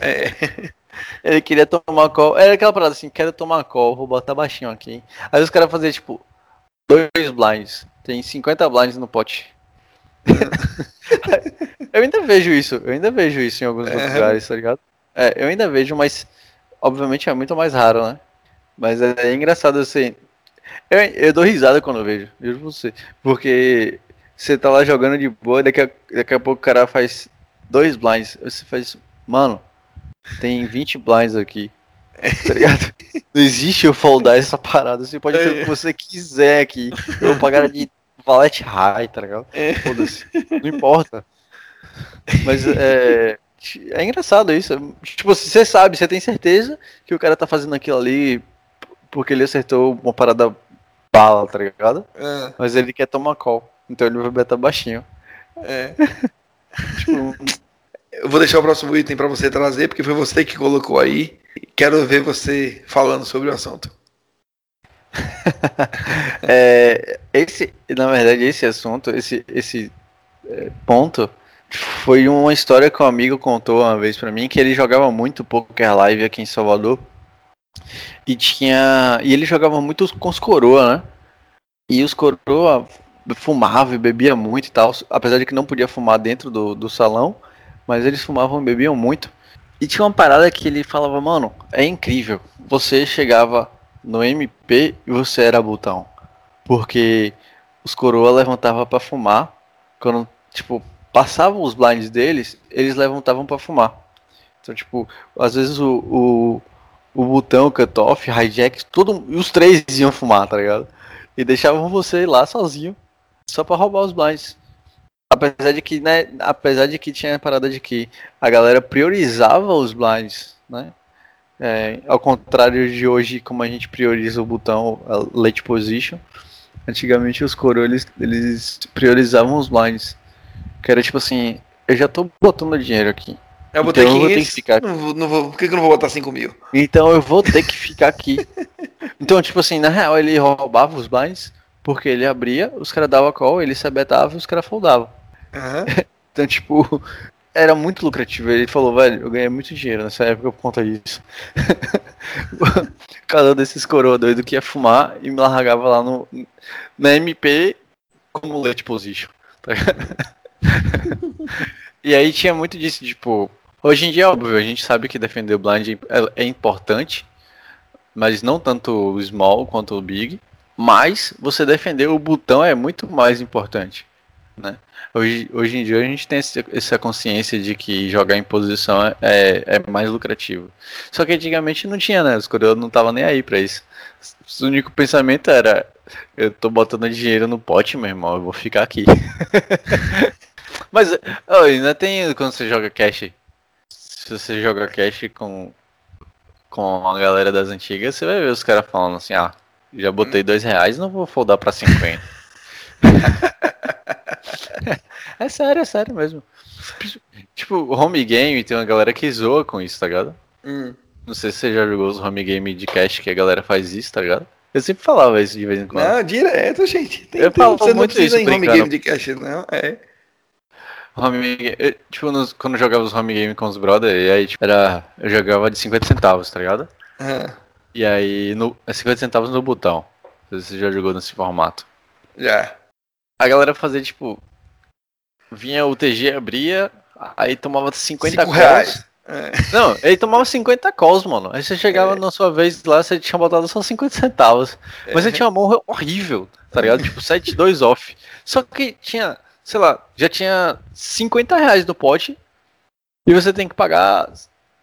É. Ele queria tomar call. Era aquela parada assim, quero tomar call, vou botar baixinho aqui. Aí os caras faziam tipo dois blinds. Tem 50 blinds no pote. eu ainda vejo isso, eu ainda vejo isso em alguns é. lugares, tá ligado? É, eu ainda vejo, mas obviamente é muito mais raro, né? Mas é, é engraçado assim. Eu, eu dou risada quando eu vejo, pra você. Porque você tá lá jogando de boa, daqui a, daqui a pouco o cara faz dois blinds. Você faz, mano, tem 20 blinds aqui. Tá ligado? Não existe eu foldar essa parada. Você pode fazer o que você quiser aqui. Eu vou pagar de valete high, tá ligado? É. Foda-se. Não importa. Mas é. É engraçado isso. Tipo, você sabe, você tem certeza que o cara tá fazendo aquilo ali porque ele acertou uma parada bala, tá ligado? É. Mas ele quer tomar call. Então ele vai betar baixinho. É. tipo, eu vou deixar o próximo item para você trazer, porque foi você que colocou aí. Quero ver você falando sobre o assunto. é, esse, na verdade, esse assunto, esse, esse é, ponto, foi uma história que um amigo contou uma vez para mim, que ele jogava muito Poker Live aqui em Salvador. E tinha. E ele jogava muito com os coroa, né? E os coroa fumavam e bebia muito e tal. Apesar de que não podia fumar dentro do, do salão mas eles fumavam e bebiam muito. E tinha uma parada que ele falava, mano, é incrível. Você chegava no MP e você era botão. Porque os coroa levantavam para fumar. Quando, tipo, passavam os blinds deles, eles levantavam para fumar. Então, tipo, às vezes o, o, o botão, cutoff, hijack, todo, os três iam fumar, tá ligado? E deixavam você lá sozinho, só para roubar os blinds. Apesar de que, né, apesar de que tinha a parada de que a galera priorizava os blinds, né? É, ao contrário de hoje, como a gente prioriza o botão late position, antigamente os coro eles, priorizavam os blinds. Que era tipo assim, eu já tô botando dinheiro aqui. Eu então 500, eu vou ter que ficar não vou, não vou, por que, que eu não vou botar 5 mil? Então eu vou ter que ficar aqui. então, tipo assim, na real ele roubava os blinds, porque ele abria, os caras davam call, ele se abetava e os caras foldavam. Uhum. então, tipo, era muito lucrativo. Ele falou, velho, eu ganhei muito dinheiro nessa época por conta disso. Cada um desses coroa doido que ia fumar e me largava lá no, na MP como late position. Tá e aí tinha muito disso, tipo, hoje em dia, óbvio, a gente sabe que defender o blind é, é importante, mas não tanto o small quanto o big. Mas você defender o botão é muito mais importante, né? Hoje, hoje em dia a gente tem essa consciência de que jogar em posição é, é mais lucrativo. Só que antigamente não tinha, né? Os coreanos não estavam nem aí pra isso. O único pensamento era: eu tô botando dinheiro no pote, meu irmão, eu vou ficar aqui. Mas oh, ainda tem quando você joga cash. Se você joga cash com, com a galera das antigas, você vai ver os caras falando assim: ah, já botei dois reais, não vou foldar pra 50. é sério, é sério mesmo. Tipo, home game tem uma galera que zoa com isso, tá ligado? Hum. Não sei se você já jogou os home game de cash que a galera faz isso, tá ligado? Eu sempre falava isso de vez em quando. Não, direto, gente. Tem, eu tem, falo você não precisa em home game de cash, não. É. Home game, tipo, nos, quando eu jogava os home game com os brother, e aí, tipo, era. Eu jogava de 50 centavos, tá ligado? Uhum. E aí, no, é 50 centavos no botão. Você já jogou nesse formato? Já. A galera fazia, tipo, vinha o TG, abria, aí tomava 50 calls. Reais. É. Não, ele tomava 50 calls, mano. Aí você chegava é. na sua vez lá, você tinha botado só 50 centavos. É. Mas você tinha uma mão horrível, tá ligado? tipo, 7-2 off. Só que tinha, sei lá, já tinha 50 reais no pote e você tem que pagar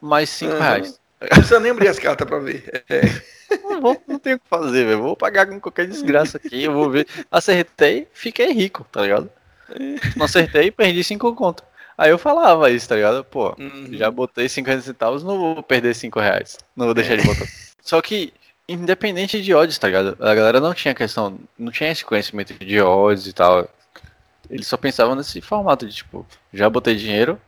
mais 5 uhum. reais. Não precisa nem abrir as cartas pra ver. É. Não, vou, não tenho o que fazer, velho. Vou pagar com qualquer desgraça aqui. Eu vou ver. Acertei, fiquei rico, tá ligado? Não acertei, perdi 5 conto. Aí eu falava isso, tá ligado? Pô, uhum. já botei 50 centavos, não vou perder 5 reais. Não vou deixar de botar. Só que, independente de odds, tá ligado? A galera não tinha questão, não tinha esse conhecimento de odds e tal. Eles só pensavam nesse formato de tipo, já botei dinheiro,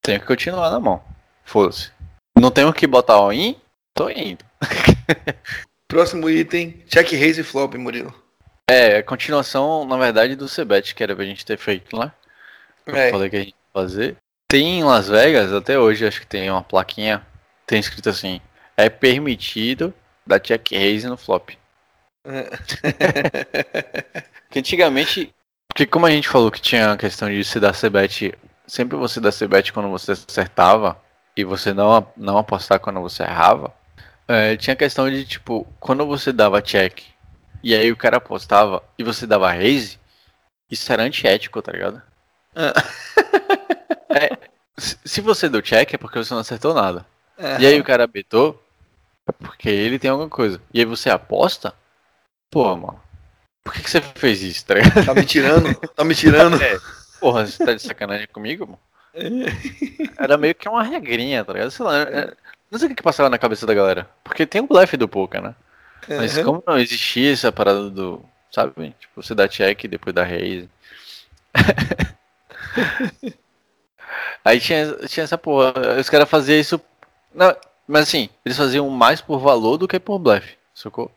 tenho que continuar na mão. Foda-se. Não tenho que botar all-in, tô indo. Próximo item, check raise e flop, Murilo. É, a continuação, na verdade, do Cebet, que era pra gente ter feito lá. Né? Eu falei que a gente ia fazer. Tem em Las Vegas, até hoje, acho que tem uma plaquinha, tem escrito assim, é permitido dar check raise no flop. É. que antigamente, porque como a gente falou que tinha a questão de se dar Cebet, sempre você dar Cebet quando você acertava, e você não, não apostar quando você errava, é, tinha a questão de, tipo, quando você dava check e aí o cara apostava e você dava raise, isso era antiético, tá ligado? Ah. é, se você deu check é porque você não acertou nada. Uhum. E aí o cara betou é porque ele tem alguma coisa. E aí você aposta, pô, mano, por que, que você fez isso, tá ligado? Tá me tirando? Tá me tirando? É. Porra, você tá de sacanagem comigo, mano? Era meio que uma regrinha, tá ligado? Sei lá, é, não sei o que passava na cabeça da galera. Porque tem o blefe do poker, né? Mas como não existia essa parada do. Sabe? Tipo, você dá check depois da raise. Aí tinha, tinha essa porra. Os caras faziam isso. Não, mas assim, eles faziam mais por valor do que por blefe. Sacou?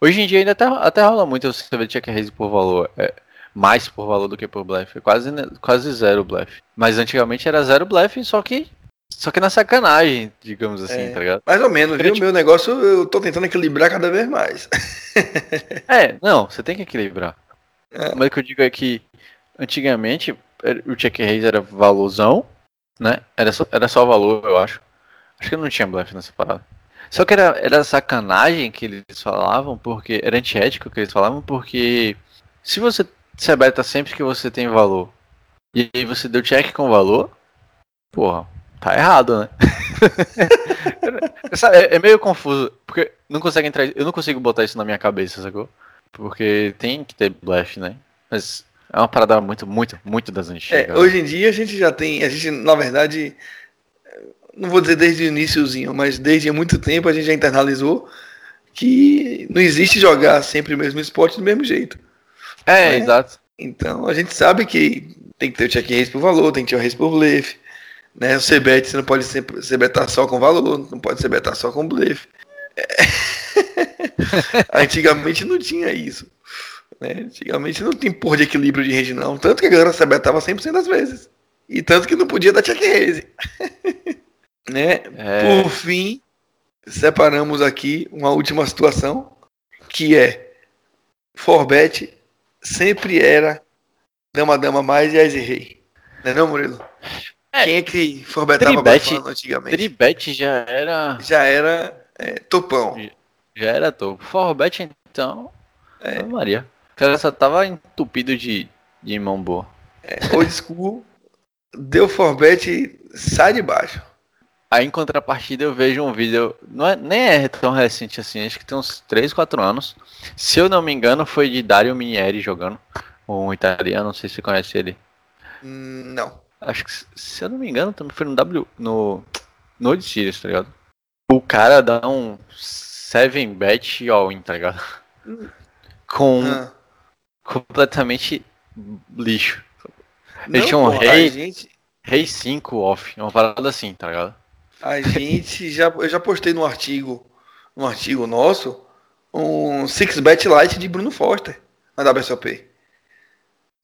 Hoje em dia ainda até, até rola muito você ver check raise por valor. É, mais por valor do que por blefe. Quase, quase zero blefe. Mas antigamente era zero blefe, só que só que na sacanagem, digamos assim, é, tá ligado? Mais ou menos, viu? Tipo... Meu negócio eu tô tentando equilibrar cada vez mais. é, não, você tem que equilibrar. É. Mas o que eu digo é que antigamente o check raise era valorzão, né? Era só, era só valor, eu acho. Acho que não tinha blefe nessa parada. Só que era, era sacanagem que eles falavam, porque era antiético que eles falavam, porque se você você beta sempre que você tem valor. E aí você deu check com valor, porra, tá errado, né? é, é, meio confuso, porque não consegue entrar. Eu não consigo botar isso na minha cabeça, sacou? Porque tem que ter blefe, né? Mas é uma parada muito, muito, muito das antigas. É, hoje em dia a gente já tem. A gente, na verdade, não vou dizer desde o iníciozinho, mas desde há muito tempo a gente já internalizou que não existe jogar sempre o mesmo esporte do mesmo jeito. É, né? exato. Então a gente sabe que tem que ter o check race por valor, tem que ter o race por blefe. Né? O CBET você não pode ser betar só com valor, não pode ser betar só com blefe. É. Antigamente não tinha isso. Né? Antigamente não tem porra de equilíbrio de rede, não. Tanto que a galera se betava 100% das vezes. E tanto que não podia dar check raise. né? É. Por fim, separamos aqui uma última situação, que é Forbet sempre era dama-dama mais e Ice Rei. Não é não, Murilo? É, Quem é que forbetava falando antigamente? Tribet já era... Já era é, topão. Já, era topo. Forbet, então... É. Maria. O cara só tava entupido de, de mão boa. É, old school, deu Forbet, sai de baixo. Aí em contrapartida eu vejo um vídeo, não é, nem é tão recente assim, acho que tem uns 3, 4 anos. Se eu não me engano, foi de Dario Minieri jogando. Um italiano, não sei se você conhece ele. Não. Acho que, se eu não me engano, também foi no W. no. No Series, tá ligado? O cara dá um 7 bet all-in, tá ligado? Com ah. completamente lixo. Ele não, tinha um rei. Gente... Rei 5 off, uma parada assim, tá ligado? A gente já, eu já postei no artigo, no artigo nosso, um Six Bet Light de Bruno Foster na WSOP.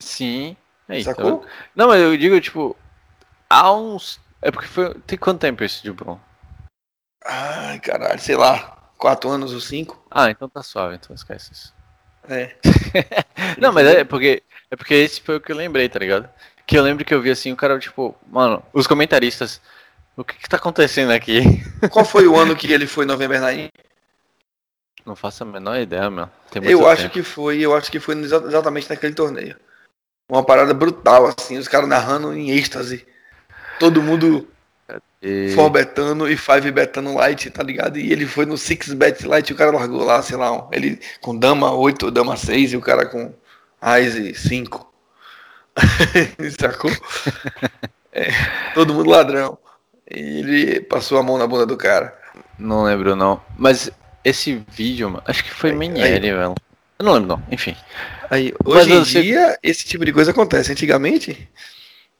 Sim. Aí, tá Sacou? Não, mas eu digo, tipo, há uns. É porque foi. Tem quanto tempo esse de Bruno? Ai, caralho, sei lá, quatro anos ou cinco. Ah, então tá suave, então esquece isso. É. não, mas é porque. É porque esse foi o que eu lembrei, tá ligado? Que eu lembro que eu vi assim, o cara, tipo, mano, os comentaristas o que, que tá acontecendo aqui? Qual foi o ano que ele foi November 9? Não faço a menor ideia, meu. eu acho que foi, eu acho que foi exatamente naquele torneio. Uma parada brutal, assim, os caras narrando em êxtase. Todo mundo e... for betando e five betando light, tá ligado? E ele foi no six bet light e o cara largou lá, sei lá, ele com dama 8, dama 6 e o cara com Ice 5. Sacou? é, todo mundo ladrão. E ele passou a mão na bunda do cara. Não lembro não. Mas esse vídeo, mano, acho que foi aí, Meniere, velho. Eu não lembro não, enfim. Aí, hoje em você... dia, esse tipo de coisa acontece. Antigamente,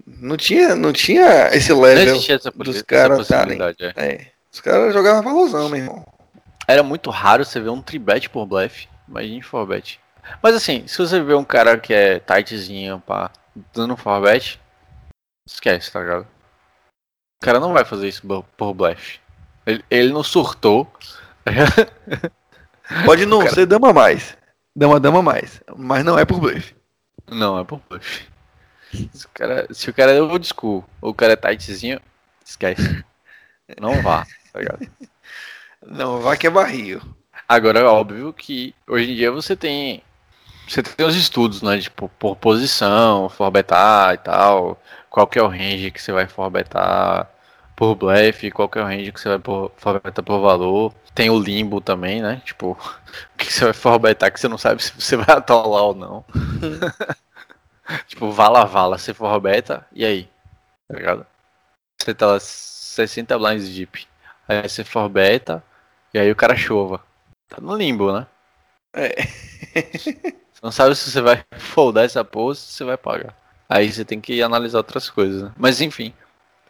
não tinha, não tinha esse level dos caras estarem. É. é. Os caras jogavam valorzão, meu irmão. Era muito raro você ver um tribet por blefe. Imagine forbet. Mas assim, se você ver um cara que é tightzinho, pá, dando forbet, esquece, tá ligado? O cara não vai fazer isso por blefe. Ele, ele não surtou. Pode não cara... ser dama mais. Dama dama mais. Mas não é por blefe. Não, é por blefe. Se o cara, se o cara é old school, ou o cara é tightzinho, esquece. Não vá, tá ligado? Não vá que é barril. Agora é óbvio que hoje em dia você tem. Você tem os estudos, né? Tipo, por posição, forbetar e tal. Qual que é o range que você vai forbetar por blefe, qualquer range que você vai por, forbetar por valor. Tem o limbo também, né? Tipo, o que você vai forbetar que você não sabe se você vai atolar ou não. tipo, vala vala, você forbeta, e aí? Tá ligado? Você tá lá 60 blinds deep. Aí você forbeta, e aí o cara chova. Tá no limbo, né? É. você não sabe se você vai foldar essa pose, se você vai pagar. Aí você tem que analisar outras coisas. Né? Mas enfim,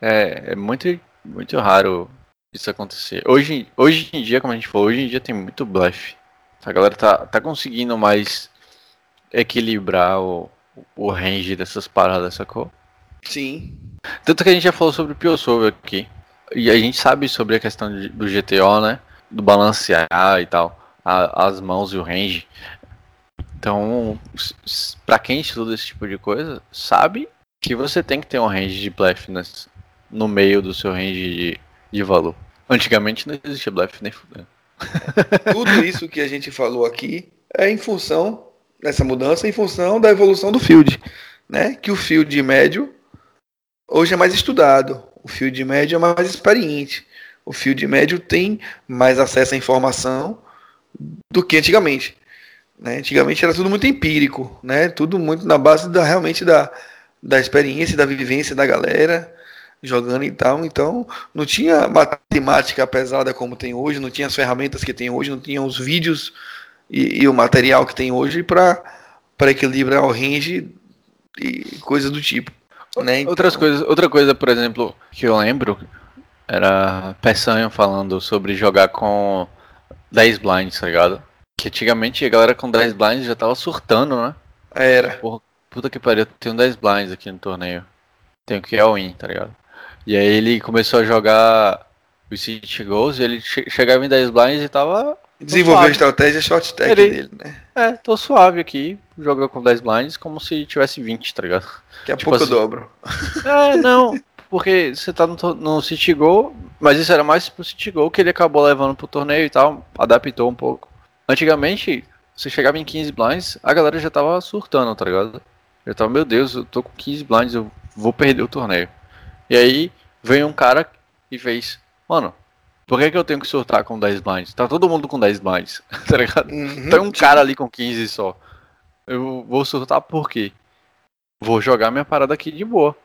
é, é muito, muito raro isso acontecer. Hoje, hoje em dia, como a gente falou, hoje em dia tem muito bluff. A galera tá, tá conseguindo mais equilibrar o, o range dessas paradas, sacou? Sim. Tanto que a gente já falou sobre o Piosover aqui. E a gente sabe sobre a questão de, do GTO, né? Do balancear e tal. A, as mãos e o range. Então, para quem estuda esse tipo de coisa, sabe que você tem que ter um range de nesse, no meio do seu range de, de valor. Antigamente não existia blefe nem fudendo. Tudo isso que a gente falou aqui é em função nessa mudança em função da evolução do field, né? Que o field médio hoje é mais estudado, o field médio é mais experiente, o field médio tem mais acesso à informação do que antigamente. Né? Antigamente era tudo muito empírico, né? Tudo muito na base da realmente da, da experiência, da vivência da galera jogando e tal. Então, não tinha matemática pesada como tem hoje, não tinha as ferramentas que tem hoje, não tinha os vídeos e, e o material que tem hoje para equilibrar o range e coisas do tipo. Né? Então... Outras coisas, outra coisa, por exemplo, que eu lembro era Peçanho falando sobre jogar com 10 blinds, tá ligado? Que antigamente a galera com 10 blinds já tava surtando, né? Era. Porra, puta que pariu, eu tenho 10 blinds aqui no torneio. Tenho que ir all in, tá ligado? E aí ele começou a jogar os City Goals e ele che chegava em 10 blinds e tava. Desenvolveu a estratégia short stack ele... dele, né? É, tô suave aqui, joga com 10 blinds como se tivesse 20, tá ligado? Daqui a tipo pouco assim... eu dobro. É, não, porque você tá no, no City Goal, mas isso era mais pro City Goal que ele acabou levando pro torneio e tal, adaptou um pouco. Antigamente, você chegava em 15 blinds, a galera já tava surtando, tá ligado? Já tava, meu Deus, eu tô com 15 blinds, eu vou perder o torneio. E aí vem um cara e fez, mano, por que, que eu tenho que surtar com 10 blinds? Tá todo mundo com 10 blinds, tá ligado? Uhum. Tem um cara ali com 15 só. Eu vou surtar por quê? Vou jogar minha parada aqui de boa.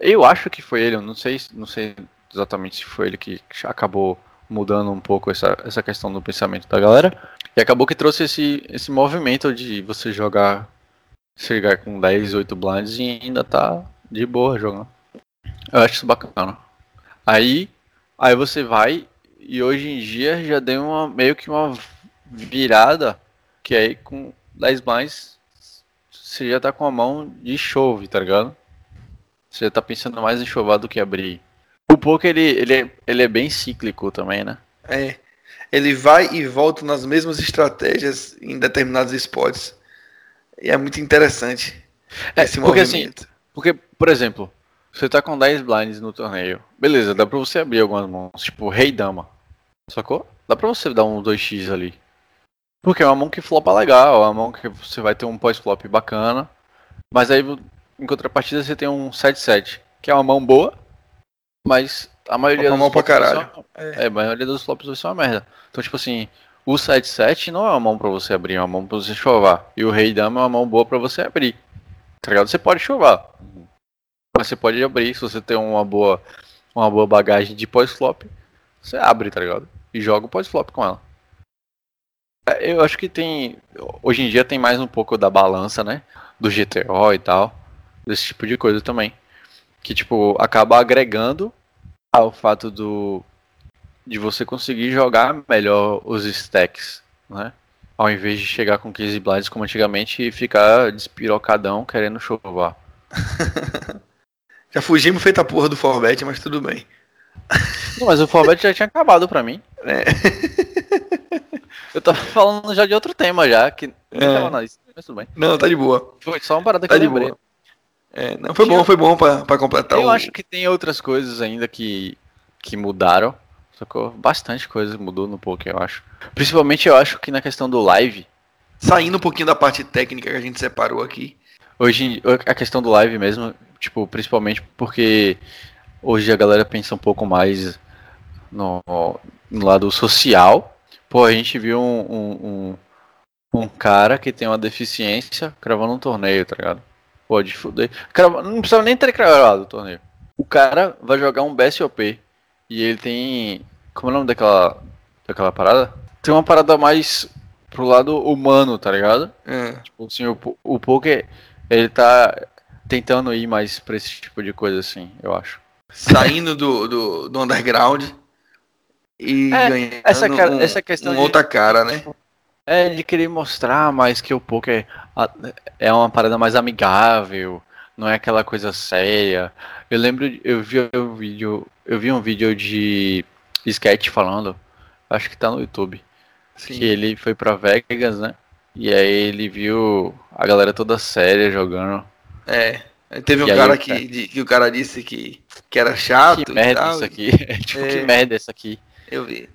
Eu acho que foi ele, eu não sei, não sei exatamente se foi ele que acabou mudando um pouco essa, essa questão do pensamento da galera. E acabou que trouxe esse, esse movimento de você jogar, chegar com 10, 8 blinds e ainda tá de boa jogando. Eu acho isso bacana. Aí, aí você vai e hoje em dia já deu uma meio que uma virada que aí com 10 blinds você já tá com a mão de chove, tá ligado? Você já tá pensando mais em chovar do que abrir. O poker ele, ele, é, ele é bem cíclico também, né? É. Ele vai e volta nas mesmas estratégias em determinados esportes. E é muito interessante é, esse porque, assim, movimento. Assim, porque, por exemplo, você tá com 10 blinds no torneio. Beleza, dá pra você abrir algumas mãos. Tipo, rei dama. Sacou? Dá pra você dar um 2x ali. Porque é uma mão que flopa legal, é uma mão que você vai ter um pós-flop bacana. Mas aí, em contrapartida, você tem um 7-7, que é uma mão boa, mas a maioria dos mão pra caralho. É. é, a maioria dos flops vai ser uma merda. Então, tipo assim, o 7-7 não é uma mão pra você abrir, é uma mão pra você chovar. E o rei dama é uma mão boa pra você abrir. Tá ligado? Você pode chovar. Mas você pode abrir se você tem uma boa, uma boa bagagem de pós-flop. Você abre, tá ligado? E joga o pós-flop com ela. É, eu acho que tem. Hoje em dia tem mais um pouco da balança, né? Do GTO e tal. Desse tipo de coisa também. Que, tipo, acaba agregando ao fato do. De você conseguir jogar melhor os stacks, né? Ao invés de chegar com 15 blinds como antigamente e ficar despirocadão querendo chovar. Já fugimos feita a porra do Forbet, mas tudo bem. Não, mas o Forbet já tinha acabado pra mim. É. Eu tava falando já de outro tema já, que é. tava na lista, mas tudo bem. Não, tá de boa. Foi só uma parada que tá eu lembrei. Boa. É, não, foi bom, foi bom pra, pra completar Eu o... acho que tem outras coisas ainda que, que mudaram. Só que bastante coisa mudou no Poké, eu acho. Principalmente eu acho que na questão do live. Saindo um pouquinho da parte técnica que a gente separou aqui. Hoje, a questão do live mesmo, Tipo, principalmente porque hoje a galera pensa um pouco mais no, no lado social. Pô, a gente viu um, um, um, um, cara que tem uma deficiência cravando um torneio, tá ligado? Pode fuder. Crava, não precisa nem ter cravado o torneio. O cara vai jogar um BSOP e ele tem. Como é o nome daquela, daquela parada? Tem uma parada mais pro lado humano, tá ligado? É. Tipo assim, o, o poker, ele tá tentando ir mais pra esse tipo de coisa, assim, eu acho. Saindo do, do, do underground e é, ganhando essa, um, essa questão um de, outra cara, né? É, de querer mostrar mais que o poker é uma parada mais amigável, não é aquela coisa séria. Eu lembro, eu vi um vídeo, eu vi um vídeo de sketch falando, acho que tá no YouTube, Sim. que ele foi pra Vegas, né? E aí ele viu a galera toda séria jogando. É. Teve um cara que, de, que o cara disse que, que era chato. Que merda tal. isso aqui. tipo, é. que merda isso aqui. Eu vi.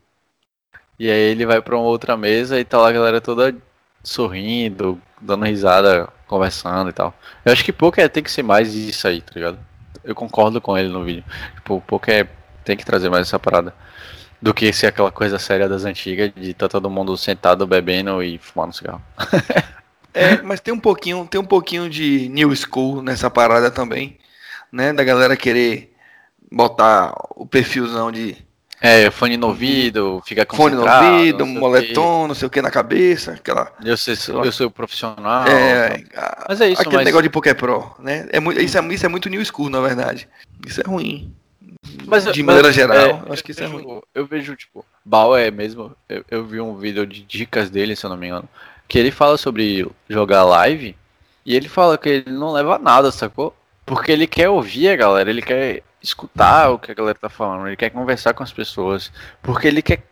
E aí ele vai pra uma outra mesa e tá lá a galera toda sorrindo, dando risada, conversando e tal. Eu acho que poker tem que ser mais isso aí, tá ligado? Eu concordo com ele no vídeo. Tipo, poker tem que trazer mais essa parada. Do que ser aquela coisa séria das antigas de tá todo mundo sentado bebendo e fumando cigarro. é, mas tem um pouquinho, tem um pouquinho de new school nessa parada também, né? Da galera querer botar o perfilzão de é, fone no ouvido, fica Fone no ouvido, moletom, não sei o que na cabeça, aquela. Eu, sei, eu sou profissional. É, mas é isso, Aquele mas... negócio de Poké Pro, né? É muito, isso, é, isso é muito new school, na verdade. Isso é ruim. Mas, de maneira mas, geral, é, acho que isso é vejo, é ruim. Eu vejo, tipo, Bal é mesmo. Eu, eu vi um vídeo de dicas dele, se eu não me engano. Que ele fala sobre jogar live. E ele fala que ele não leva nada, sacou? Porque ele quer ouvir a galera, ele quer escutar o que a galera tá falando, ele quer conversar com as pessoas, porque ele quer.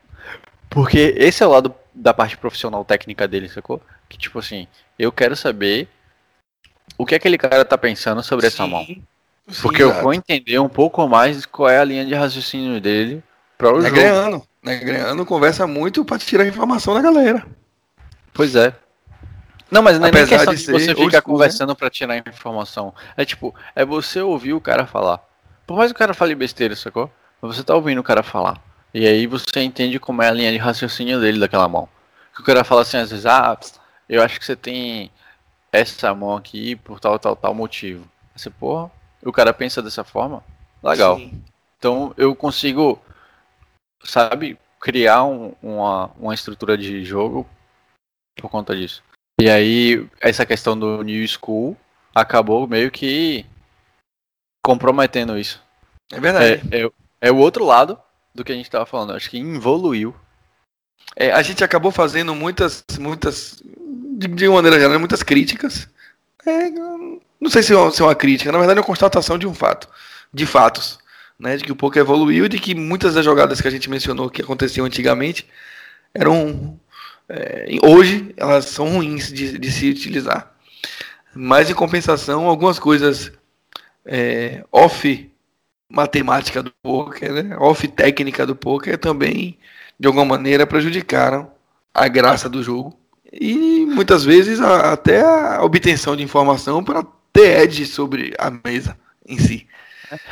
Porque esse é o lado da parte profissional técnica dele, sacou? Que tipo assim, eu quero saber o que aquele cara tá pensando sobre sim, essa mão. Porque sim, eu vou entender um pouco mais qual é a linha de raciocínio dele para o Negreano. jogo. Negreano conversa muito para tirar informação da galera. Pois é. Não, mas não é nem questão de, de você ficar né? conversando né? para tirar informação. É tipo, é você ouvir o cara falar. Por mais que o cara fale besteira, sacou? Mas você tá ouvindo o cara falar. E aí você entende como é a linha de raciocínio dele daquela mão. Que o cara fala assim, às vezes, ah, eu acho que você tem essa mão aqui por tal, tal, tal motivo. Você, porra, o cara pensa dessa forma? Legal. Sim. Então eu consigo, sabe, criar um, uma, uma estrutura de jogo por conta disso. E aí, essa questão do New School acabou meio que comprometendo isso. É verdade. É, é, é o outro lado do que a gente estava falando. Acho que evoluiu. É, a gente acabou fazendo muitas, muitas, de, de maneira geral, muitas críticas. É, não sei se é, se é uma crítica, na verdade é uma constatação de um fato, de fatos, né, de que o poker evoluiu e de que muitas das jogadas que a gente mencionou que aconteciam antigamente eram é, hoje elas são ruins de, de se utilizar. Mas em compensação, algumas coisas é, off matemática do poker, né? off técnica do poker também de alguma maneira prejudicaram a graça do jogo e muitas vezes a, até a obtenção de informação para ter edge sobre a mesa em si.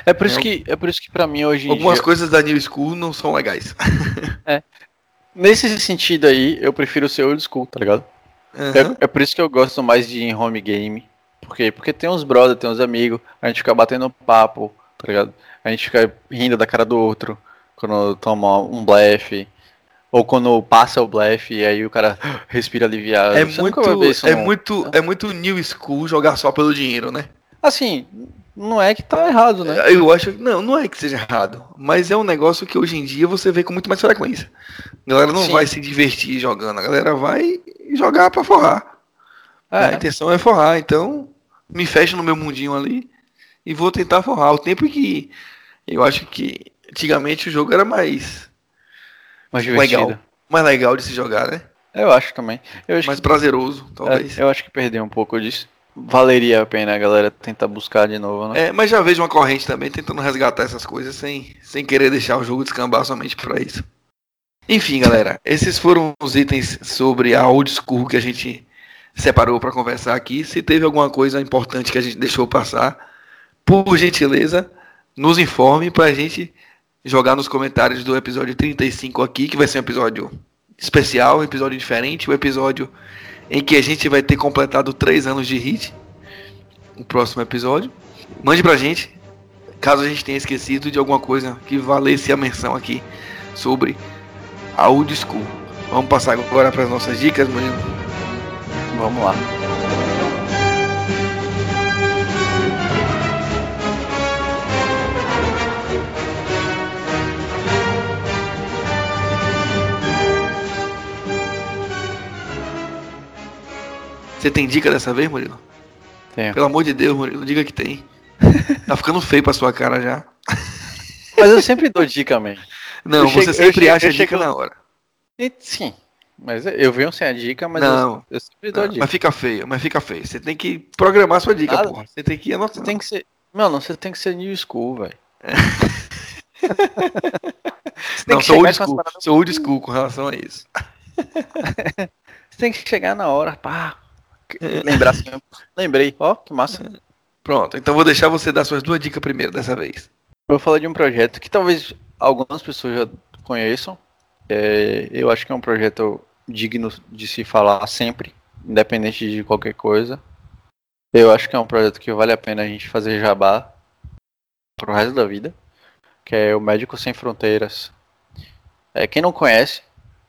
É por isso é, que é por isso que para mim hoje algumas dia... coisas da New School não são legais. é. Nesse sentido aí, eu prefiro ser old school, tá ligado? Uhum. É, é, por isso que eu gosto mais de home game por quê? Porque tem uns brothers, tem uns amigos, a gente fica batendo papo, tá ligado? A gente fica rindo da cara do outro quando toma um blefe. Ou quando passa o blefe e aí o cara respira aliviado. É muito, é muito, é muito new school jogar só pelo dinheiro, né? Assim, não é que tá errado, né? Eu acho que não, não é que seja errado, mas é um negócio que hoje em dia você vê com muito mais frequência. A galera não Sim. vai se divertir jogando, a galera vai jogar para forrar. É. A intenção é forrar, então me fecho no meu mundinho ali e vou tentar forrar. O tempo que eu acho que antigamente o jogo era mais mais legal, mais legal de se jogar, né? Eu acho também. Eu acho mais que... prazeroso, talvez. É, eu acho que perdeu um pouco disso. Valeria a pena a galera tentar buscar de novo, né? É, mas já vejo uma corrente também tentando resgatar essas coisas sem, sem querer deixar o jogo descambar somente para isso. Enfim, galera, esses foram os itens sobre a old school que a gente separou para conversar aqui. Se teve alguma coisa importante que a gente deixou passar, por gentileza, nos informe para a gente jogar nos comentários do episódio 35 aqui, que vai ser um episódio especial, um episódio diferente, um episódio em que a gente vai ter completado três anos de hit. O próximo episódio. Mande pra gente, caso a gente tenha esquecido de alguma coisa que valesse a menção aqui sobre a old school. Vamos passar agora para as nossas dicas, Murilo. Vamos lá. Você tem dica dessa vez, Murilo? Tenho. Pelo amor de Deus, Murilo, diga que tem. tá ficando feio pra sua cara já. Mas eu sempre dou dica, man. Não, eu você chego, sempre acha eu dica chego... na hora. sim, mas eu venho sem a dica, mas não, eu, eu sempre dou não, dica. Mas fica feio, mas fica feio. Você tem que programar a sua dica, Nada. porra. Você tem que anotar. Você tem que ser. Mano, você tem que ser new school, velho. É. não, sou old school. Sou old school com relação a isso. você tem que chegar na hora, pá. Lembrar assim. Lembrei, ó, que massa. Pronto, então vou deixar você dar suas duas dicas primeiro dessa vez. Eu vou falar de um projeto que talvez algumas pessoas já conheçam. É, eu acho que é um projeto digno de se falar sempre, independente de qualquer coisa. Eu acho que é um projeto que vale a pena a gente fazer jabá pro resto da vida, que é o Médicos Sem Fronteiras. É, quem não conhece,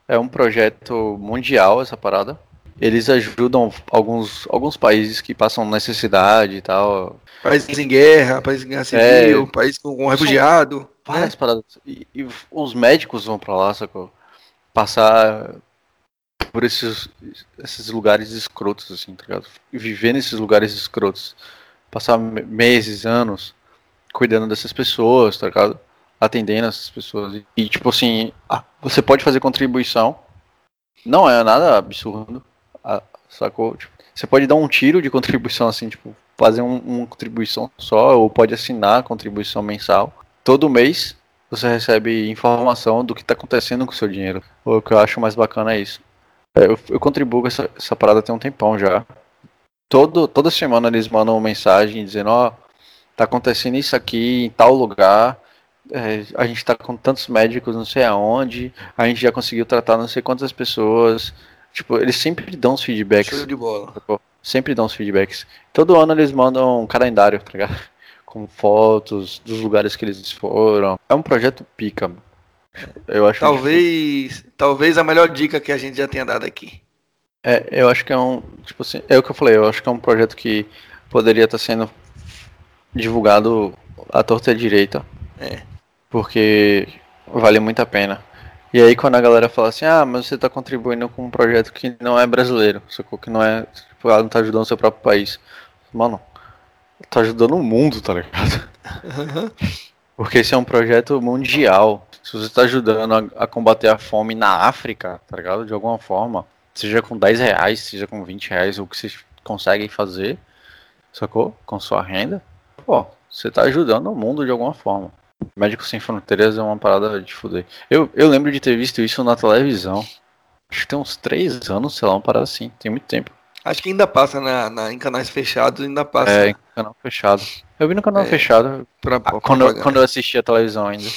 é um projeto mundial essa parada. Eles ajudam alguns, alguns países que passam necessidade e tal. Países em guerra, países em guerra civil, é, país com, com refugiado. Várias né? paradas. E, e, os médicos vão pra lá, sacou? Passar por esses, esses lugares escrotos, assim, tá ligado? Viver nesses lugares escrotos. Passar meses, anos cuidando dessas pessoas, tá ligado? Atendendo essas pessoas. E, tipo assim, você pode fazer contribuição. Não é nada absurdo, sacou? Tipo, você pode dar um tiro de contribuição, assim, tipo, fazer um, uma contribuição só, ou pode assinar contribuição mensal. Todo mês você recebe informação do que está acontecendo com o seu dinheiro. O que eu acho mais bacana é isso. É, eu, eu contribuo com essa, essa parada tem um tempão já. Todo, toda semana eles mandam uma mensagem dizendo, ó, oh, tá acontecendo isso aqui em tal lugar, é, a gente tá com tantos médicos não sei aonde, a gente já conseguiu tratar não sei quantas pessoas. Tipo, eles sempre dão os feedbacks. Show de bola. Sempre dão os feedbacks. Todo ano eles mandam um calendário, tá ligado? Com fotos dos lugares que eles foram. É um projeto pica, mano. Eu acho talvez, que... talvez a melhor dica que a gente já tenha dado aqui. É, eu acho que é um, tipo assim, é o que eu falei, eu acho que é um projeto que poderia estar sendo divulgado à torta e à direita. É. Porque vale muito a pena. E aí quando a galera fala assim, ah, mas você está contribuindo com um projeto que não é brasileiro, sacou? Que não é. Tipo, ela não tá ajudando o seu próprio país. Mano, tá ajudando o mundo, tá ligado? Porque esse é um projeto mundial. Se você está ajudando a, a, combater a fome na África, tá ligado? De alguma forma, seja com 10 reais, seja com 20 reais, o que vocês conseguem fazer, sacou? Com sua renda, pô, você está ajudando o mundo de alguma forma. Médicos Sem Fronteiras é uma parada de fuder. Eu, eu lembro de ter visto isso na televisão. Acho que tem uns 3 anos, sei lá, uma parada assim. Tem muito tempo. Acho que ainda passa na, na, em canais fechados, ainda passa. É, em canal fechado. Eu vi no canal é, fechado pra, pra quando, eu, quando eu assistia a televisão ainda.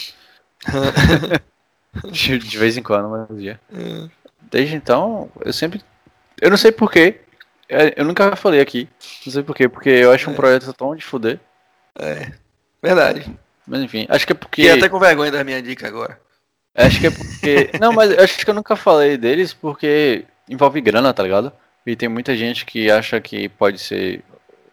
de, de, vez em quando, mas via. É. Desde então, eu sempre. Eu não sei porquê. É, eu nunca falei aqui. Não sei porquê, porque eu acho um é. projeto tão de fuder. É. Verdade. Mas enfim, acho que é porque. E até com vergonha da minha dica agora. Acho que é porque. não, mas acho que eu nunca falei deles porque envolve grana, tá ligado? E tem muita gente que acha que pode ser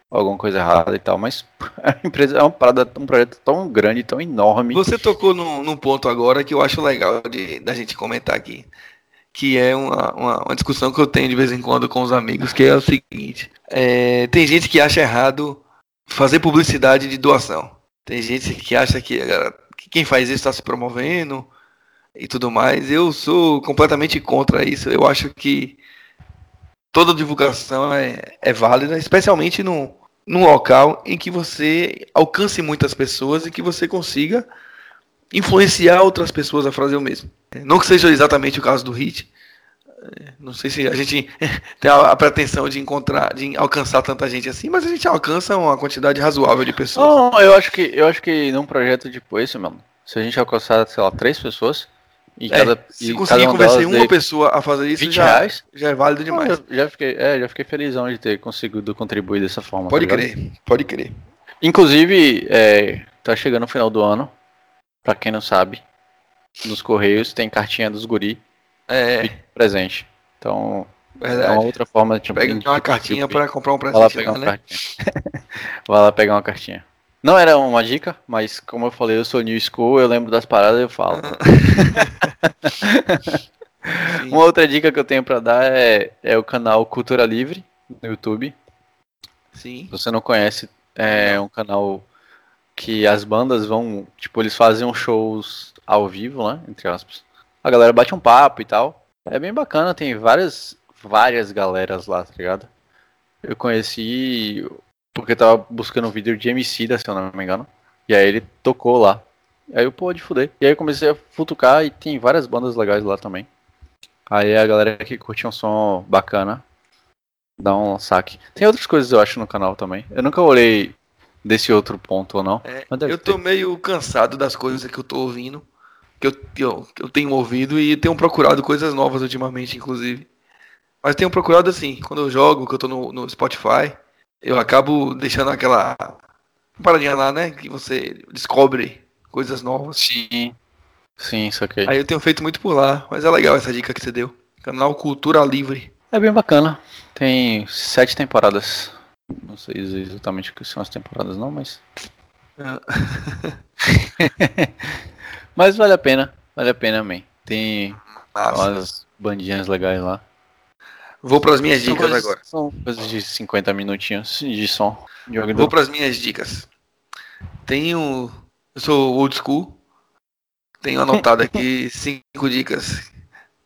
alguma coisa errada e tal, mas a empresa é uma parada, um projeto tão grande, tão enorme. Você tocou num, num ponto agora que eu acho legal de, da gente comentar aqui, que é uma, uma, uma, discussão que eu tenho de vez em quando com os amigos, que é o seguinte: é, tem gente que acha errado fazer publicidade de doação. Tem gente que acha que, que quem faz isso está se promovendo e tudo mais. Eu sou completamente contra isso. Eu acho que toda divulgação é, é válida, especialmente num local em que você alcance muitas pessoas e que você consiga influenciar outras pessoas a fazer o mesmo. Não que seja exatamente o caso do Hit. Não sei se a gente tem a, pretensão de encontrar, de alcançar tanta gente assim, mas a gente alcança uma quantidade razoável de pessoas. Não, eu acho que eu acho que num projeto tipo esse, mano, se a gente alcançar, sei lá, três pessoas, e é, cada, se conseguir convencer uma pessoa a fazer isso, já, reais, já é válido demais. Não, já, fiquei, é, já fiquei felizão de ter conseguido contribuir dessa forma. Pode tá crer, pode crer. Inclusive, é, tá chegando o final do ano. Pra quem não sabe, nos Correios tem cartinha dos guri é. presente. Então, Verdade. é uma outra forma de... Pega uma cartinha para comprar um presente. Vai lá pegar né? uma cartinha. Vai lá pegar uma cartinha. Não era uma dica, mas como eu falei, eu sou new school, eu lembro das paradas e eu falo. uma outra dica que eu tenho para dar é, é o canal Cultura Livre no YouTube. Sim. Se você não conhece, é um canal que as bandas vão, tipo, eles fazem shows ao vivo, né, entre aspas. A galera bate um papo e tal. É bem bacana, tem várias várias galeras lá, tá ligado? Eu conheci porque tava buscando um vídeo de MC da, se eu não me engano. E aí ele tocou lá. Aí eu, pô, de fuder. E aí eu comecei a futucar e tem várias bandas legais lá também. Aí a galera que curte um som bacana dá um saque. Tem outras coisas eu acho no canal também. Eu nunca olhei desse outro ponto ou não. É, eu tô ter. meio cansado das coisas que eu tô ouvindo, que eu, que eu, que eu tenho ouvido e tenho procurado coisas novas ultimamente, inclusive. Mas tenho procurado assim, quando eu jogo, que eu tô no, no Spotify, eu acabo deixando aquela paradinha lá, né? Que você descobre coisas novas. Sim. Sim, isso aqui. Aí eu tenho feito muito por lá, mas é legal essa dica que você deu. Canal Cultura Livre. É bem bacana. Tem sete temporadas. Não sei exatamente o que são as temporadas não, mas. mas vale a pena. Vale a pena, man. Tem Nossa. umas bandinhas legais lá. Vou para as minhas dicas coisas, agora. São coisas de 50 minutinhos de som. De Vou para as minhas dicas. Tenho. Eu sou old school. Tenho anotado aqui cinco dicas.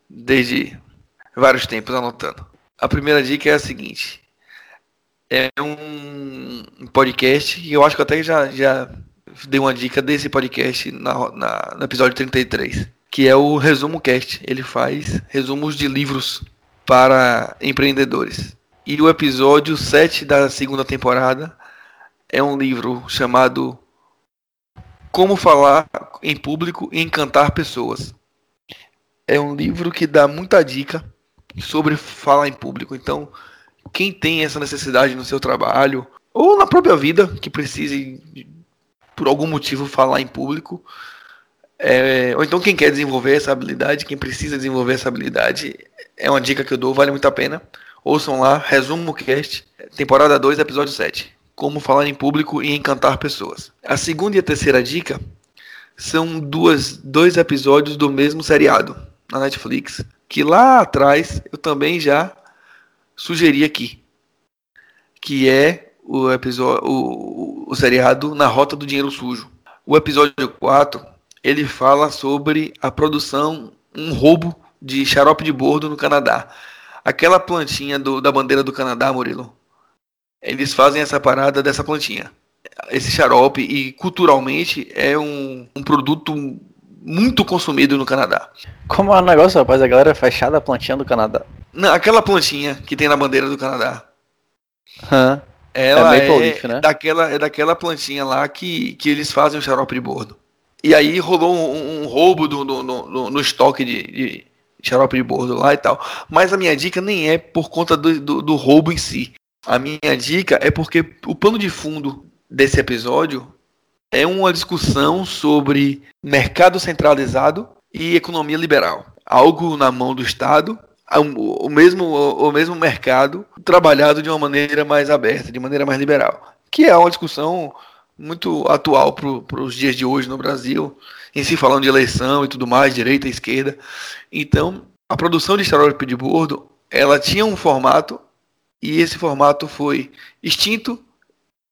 Desde vários tempos anotando. A primeira dica é a seguinte. É um podcast e eu acho que até já, já dei uma dica desse podcast na, na, no episódio 33, que é o Resumo Cast. Ele faz resumos de livros para empreendedores. E o episódio 7 da segunda temporada é um livro chamado Como Falar em Público e Encantar Pessoas. É um livro que dá muita dica sobre falar em público. Então, quem tem essa necessidade no seu trabalho ou na própria vida que precise por algum motivo falar em público, é, ou então quem quer desenvolver essa habilidade, quem precisa desenvolver essa habilidade, é uma dica que eu dou, vale muito a pena. Ouçam lá, resumo cast, temporada 2, episódio 7. Como falar em público e encantar pessoas. A segunda e a terceira dica são duas, dois episódios do mesmo seriado na Netflix, que lá atrás eu também já sugeri aqui, que é o episódio o, o seriado Na Rota do Dinheiro Sujo. O episódio 4, ele fala sobre a produção, um roubo de xarope de bordo no Canadá. Aquela plantinha do, da bandeira do Canadá, Murilo. Eles fazem essa parada dessa plantinha. Esse xarope, e culturalmente, é um, um produto muito consumido no Canadá. Como é o negócio, rapaz? A galera é fechada a plantinha do Canadá. Não, aquela plantinha que tem na bandeira do Canadá. Hã? Ela é, é leaf, né? daquela, é daquela plantinha lá que, que eles fazem o xarope de bordo. E aí rolou um, um roubo do, no, no, no, estoque de, de, xarope de bordo lá e tal. Mas a minha dica nem é por conta do, do, do roubo em si. A minha dica é porque o pano de fundo desse episódio é uma discussão sobre mercado centralizado e economia liberal. Algo na mão do Estado, o mesmo, o mesmo mercado trabalhado de uma maneira mais aberta, de maneira mais liberal. Que é uma discussão muito atual para os dias de hoje no Brasil, em si falando de eleição e tudo mais, direita e esquerda. Então, a produção de estereótipo de bordo, ela tinha um formato e esse formato foi extinto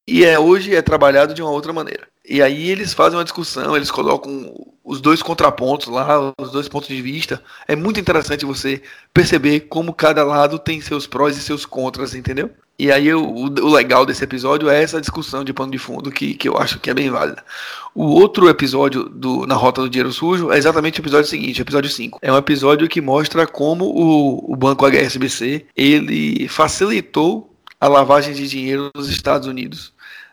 e é hoje é trabalhado de uma outra maneira. E aí eles fazem uma discussão, eles colocam os dois contrapontos lá, os dois pontos de vista. É muito interessante você perceber como cada lado tem seus prós e seus contras, entendeu? E aí o, o legal desse episódio é essa discussão de pano de fundo que, que eu acho que é bem válida. O outro episódio do Na Rota do Dinheiro Sujo é exatamente o episódio seguinte, episódio 5. É um episódio que mostra como o, o banco HSBC ele facilitou a lavagem de dinheiro nos Estados Unidos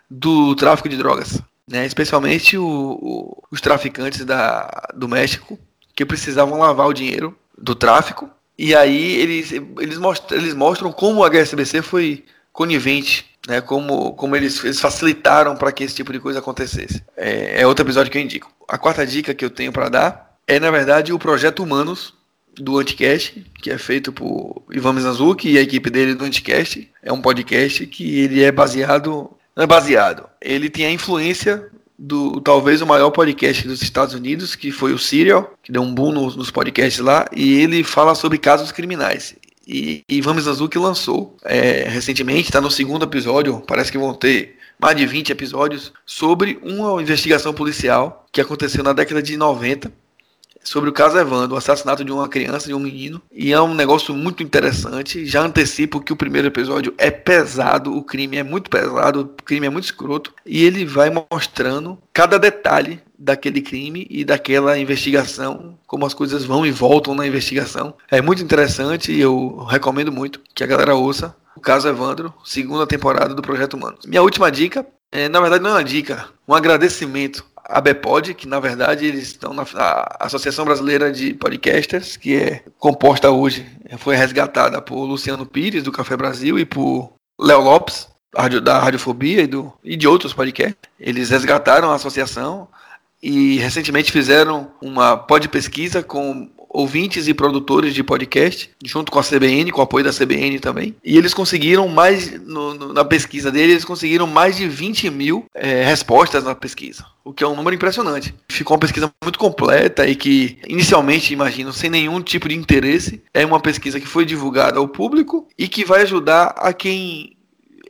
do tráfico de drogas né? especialmente o, o, os traficantes da, do México, que precisavam lavar o dinheiro do tráfico. E aí eles, eles, mostram, eles mostram como o HSBC foi conivente, né? como, como eles, eles facilitaram para que esse tipo de coisa acontecesse. É, é outro episódio que eu indico. A quarta dica que eu tenho para dar é, na verdade, o Projeto Humanos, do Anticast, que é feito por Ivan Mizanzuki e a equipe dele do Anticast. É um podcast que ele é baseado baseado. Ele tem a influência do talvez o maior podcast dos Estados Unidos, que foi o Serial, que deu um boom nos, nos podcasts lá, e ele fala sobre casos criminais. E, e Vamos Azul que lançou é, recentemente, está no segundo episódio, parece que vão ter mais de 20 episódios, sobre uma investigação policial que aconteceu na década de 90 sobre o caso Evandro, o assassinato de uma criança, de um menino. E é um negócio muito interessante. Já antecipo que o primeiro episódio é pesado, o crime é muito pesado, o crime é muito escroto. E ele vai mostrando cada detalhe daquele crime e daquela investigação, como as coisas vão e voltam na investigação. É muito interessante e eu recomendo muito que a galera ouça o caso Evandro, segunda temporada do Projeto Humano. Minha última dica, é, na verdade não é uma dica, um agradecimento à BEPOD, que na verdade eles estão na Associação Brasileira de Podcasters, que é composta hoje, foi resgatada por Luciano Pires, do Café Brasil, e por Léo Lopes, da Radiofobia e, do, e de outros podcasts. Eles resgataram a associação e recentemente fizeram uma pod pesquisa com ouvintes e produtores de podcast, junto com a CBN, com o apoio da CBN também. E eles conseguiram mais, no, no, na pesquisa deles, eles conseguiram mais de 20 mil é, respostas na pesquisa, o que é um número impressionante. Ficou uma pesquisa muito completa e que, inicialmente, imagino, sem nenhum tipo de interesse, é uma pesquisa que foi divulgada ao público e que vai ajudar a quem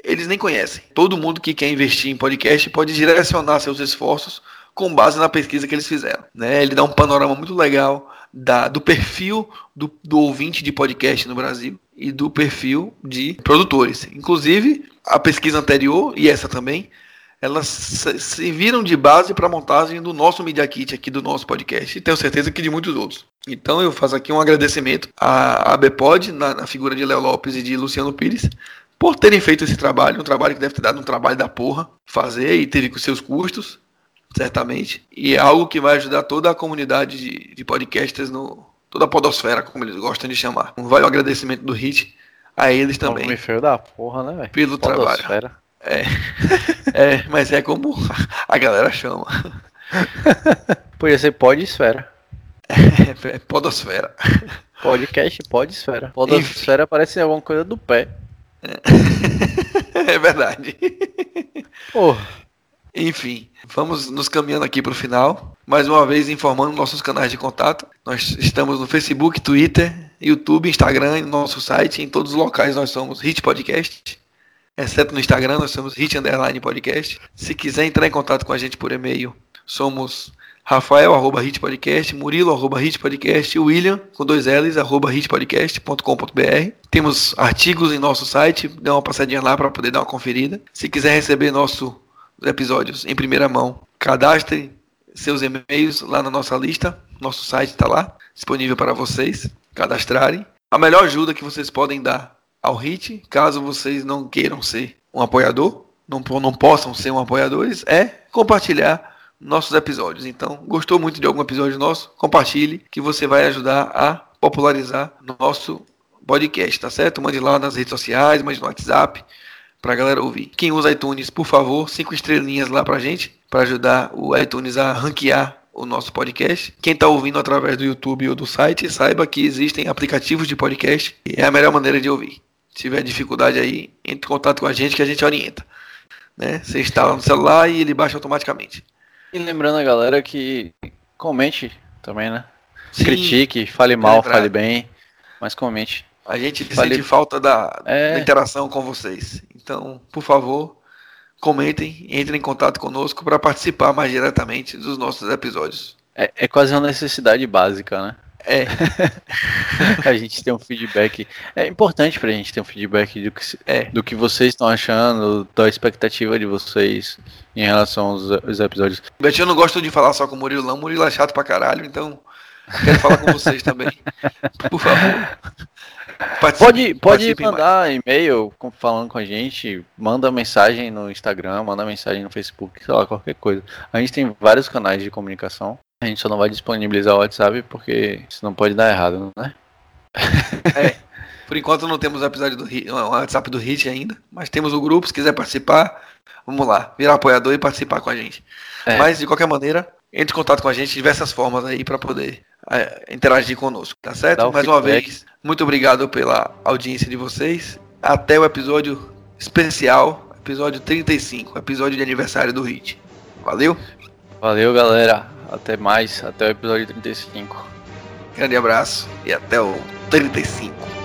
eles nem conhecem. Todo mundo que quer investir em podcast pode direcionar seus esforços com base na pesquisa que eles fizeram. Né? Ele dá um panorama muito legal da, do perfil do, do ouvinte de podcast no Brasil e do perfil de produtores. Inclusive, a pesquisa anterior e essa também, elas serviram de base para a montagem do nosso Media Kit aqui do nosso podcast e tenho certeza que de muitos outros. Então eu faço aqui um agradecimento à, à BPOD, na, na figura de Léo Lopes e de Luciano Pires, por terem feito esse trabalho, um trabalho que deve ter dado um trabalho da porra fazer e teve com seus custos, certamente. E é algo que vai ajudar toda a comunidade de, de podcasters, no, toda a podosfera, como eles gostam de chamar. Um vale o agradecimento do Hit a eles também. Feio da porra, né, velho? Pelo podosfera. trabalho. É. é, mas é como a galera chama. Podia ser podesfera. É, é podosfera. Podcast, podesfera. Podosfera Enfim. parece alguma coisa do pé. É, é verdade. Porra. Enfim, vamos nos caminhando aqui para o final. Mais uma vez informando nossos canais de contato. Nós estamos no Facebook, Twitter, YouTube, Instagram, no nosso site. Em todos os locais nós somos Hit Podcast. Exceto no Instagram, nós somos Hit Underline Podcast. Se quiser entrar em contato com a gente por e-mail, somos Rafael, arroba hitpodcast, Murilo, arroba hitpodcast, William, com dois L's, arroba hitpodcast.com.br. Temos artigos em nosso site, dê uma passadinha lá para poder dar uma conferida. Se quiser receber nosso episódios em primeira mão. Cadastre seus e-mails lá na nossa lista. Nosso site está lá, disponível para vocês cadastrarem. A melhor ajuda que vocês podem dar ao HIT, caso vocês não queiram ser um apoiador, não, não possam ser um apoiadores, é compartilhar nossos episódios. Então, gostou muito de algum episódio nosso? Compartilhe, que você vai ajudar a popularizar nosso podcast, tá certo? Mande lá nas redes sociais, mande no WhatsApp, pra galera ouvir. Quem usa iTunes, por favor, cinco estrelinhas lá pra gente, para ajudar o iTunes a ranquear o nosso podcast. Quem está ouvindo através do YouTube ou do site, saiba que existem aplicativos de podcast e é a melhor maneira de ouvir. Se tiver dificuldade aí, entre em contato com a gente que a gente orienta. Né? Você instala no celular e ele baixa automaticamente. E lembrando a galera que comente também, né? Sim, Critique, fale mal, fale bem, mas comente. A gente fale... sente falta da, é... da interação com vocês. Então, por favor, comentem, entrem em contato conosco para participar mais diretamente dos nossos episódios. É, é quase uma necessidade básica, né? É. a gente tem um feedback. É importante pra gente ter um feedback do que, é. do que vocês estão achando, da expectativa de vocês em relação aos, aos episódios. Eu não gosto de falar só com o Murilo, não. O Murilo é chato pra caralho, então quero falar com vocês também. Por favor. Participe, pode pode mandar e-mail falando com a gente, manda mensagem no Instagram, manda mensagem no Facebook, sei lá, qualquer coisa. A gente tem vários canais de comunicação. A gente só não vai disponibilizar o WhatsApp porque senão pode dar errado, né? É. Por enquanto não temos o episódio do o WhatsApp do Hit ainda, mas temos o grupo, se quiser participar, vamos lá, virar apoiador e participar com a gente. É. Mas de qualquer maneira, entre em contato com a gente de diversas formas aí para poder é, interagir conosco, tá certo? Mais uma vez, muito obrigado pela audiência de vocês. Até o episódio especial, episódio 35, episódio de aniversário do Hit. Valeu? Valeu, galera. Até mais, até o episódio 35. Grande abraço e até o 35.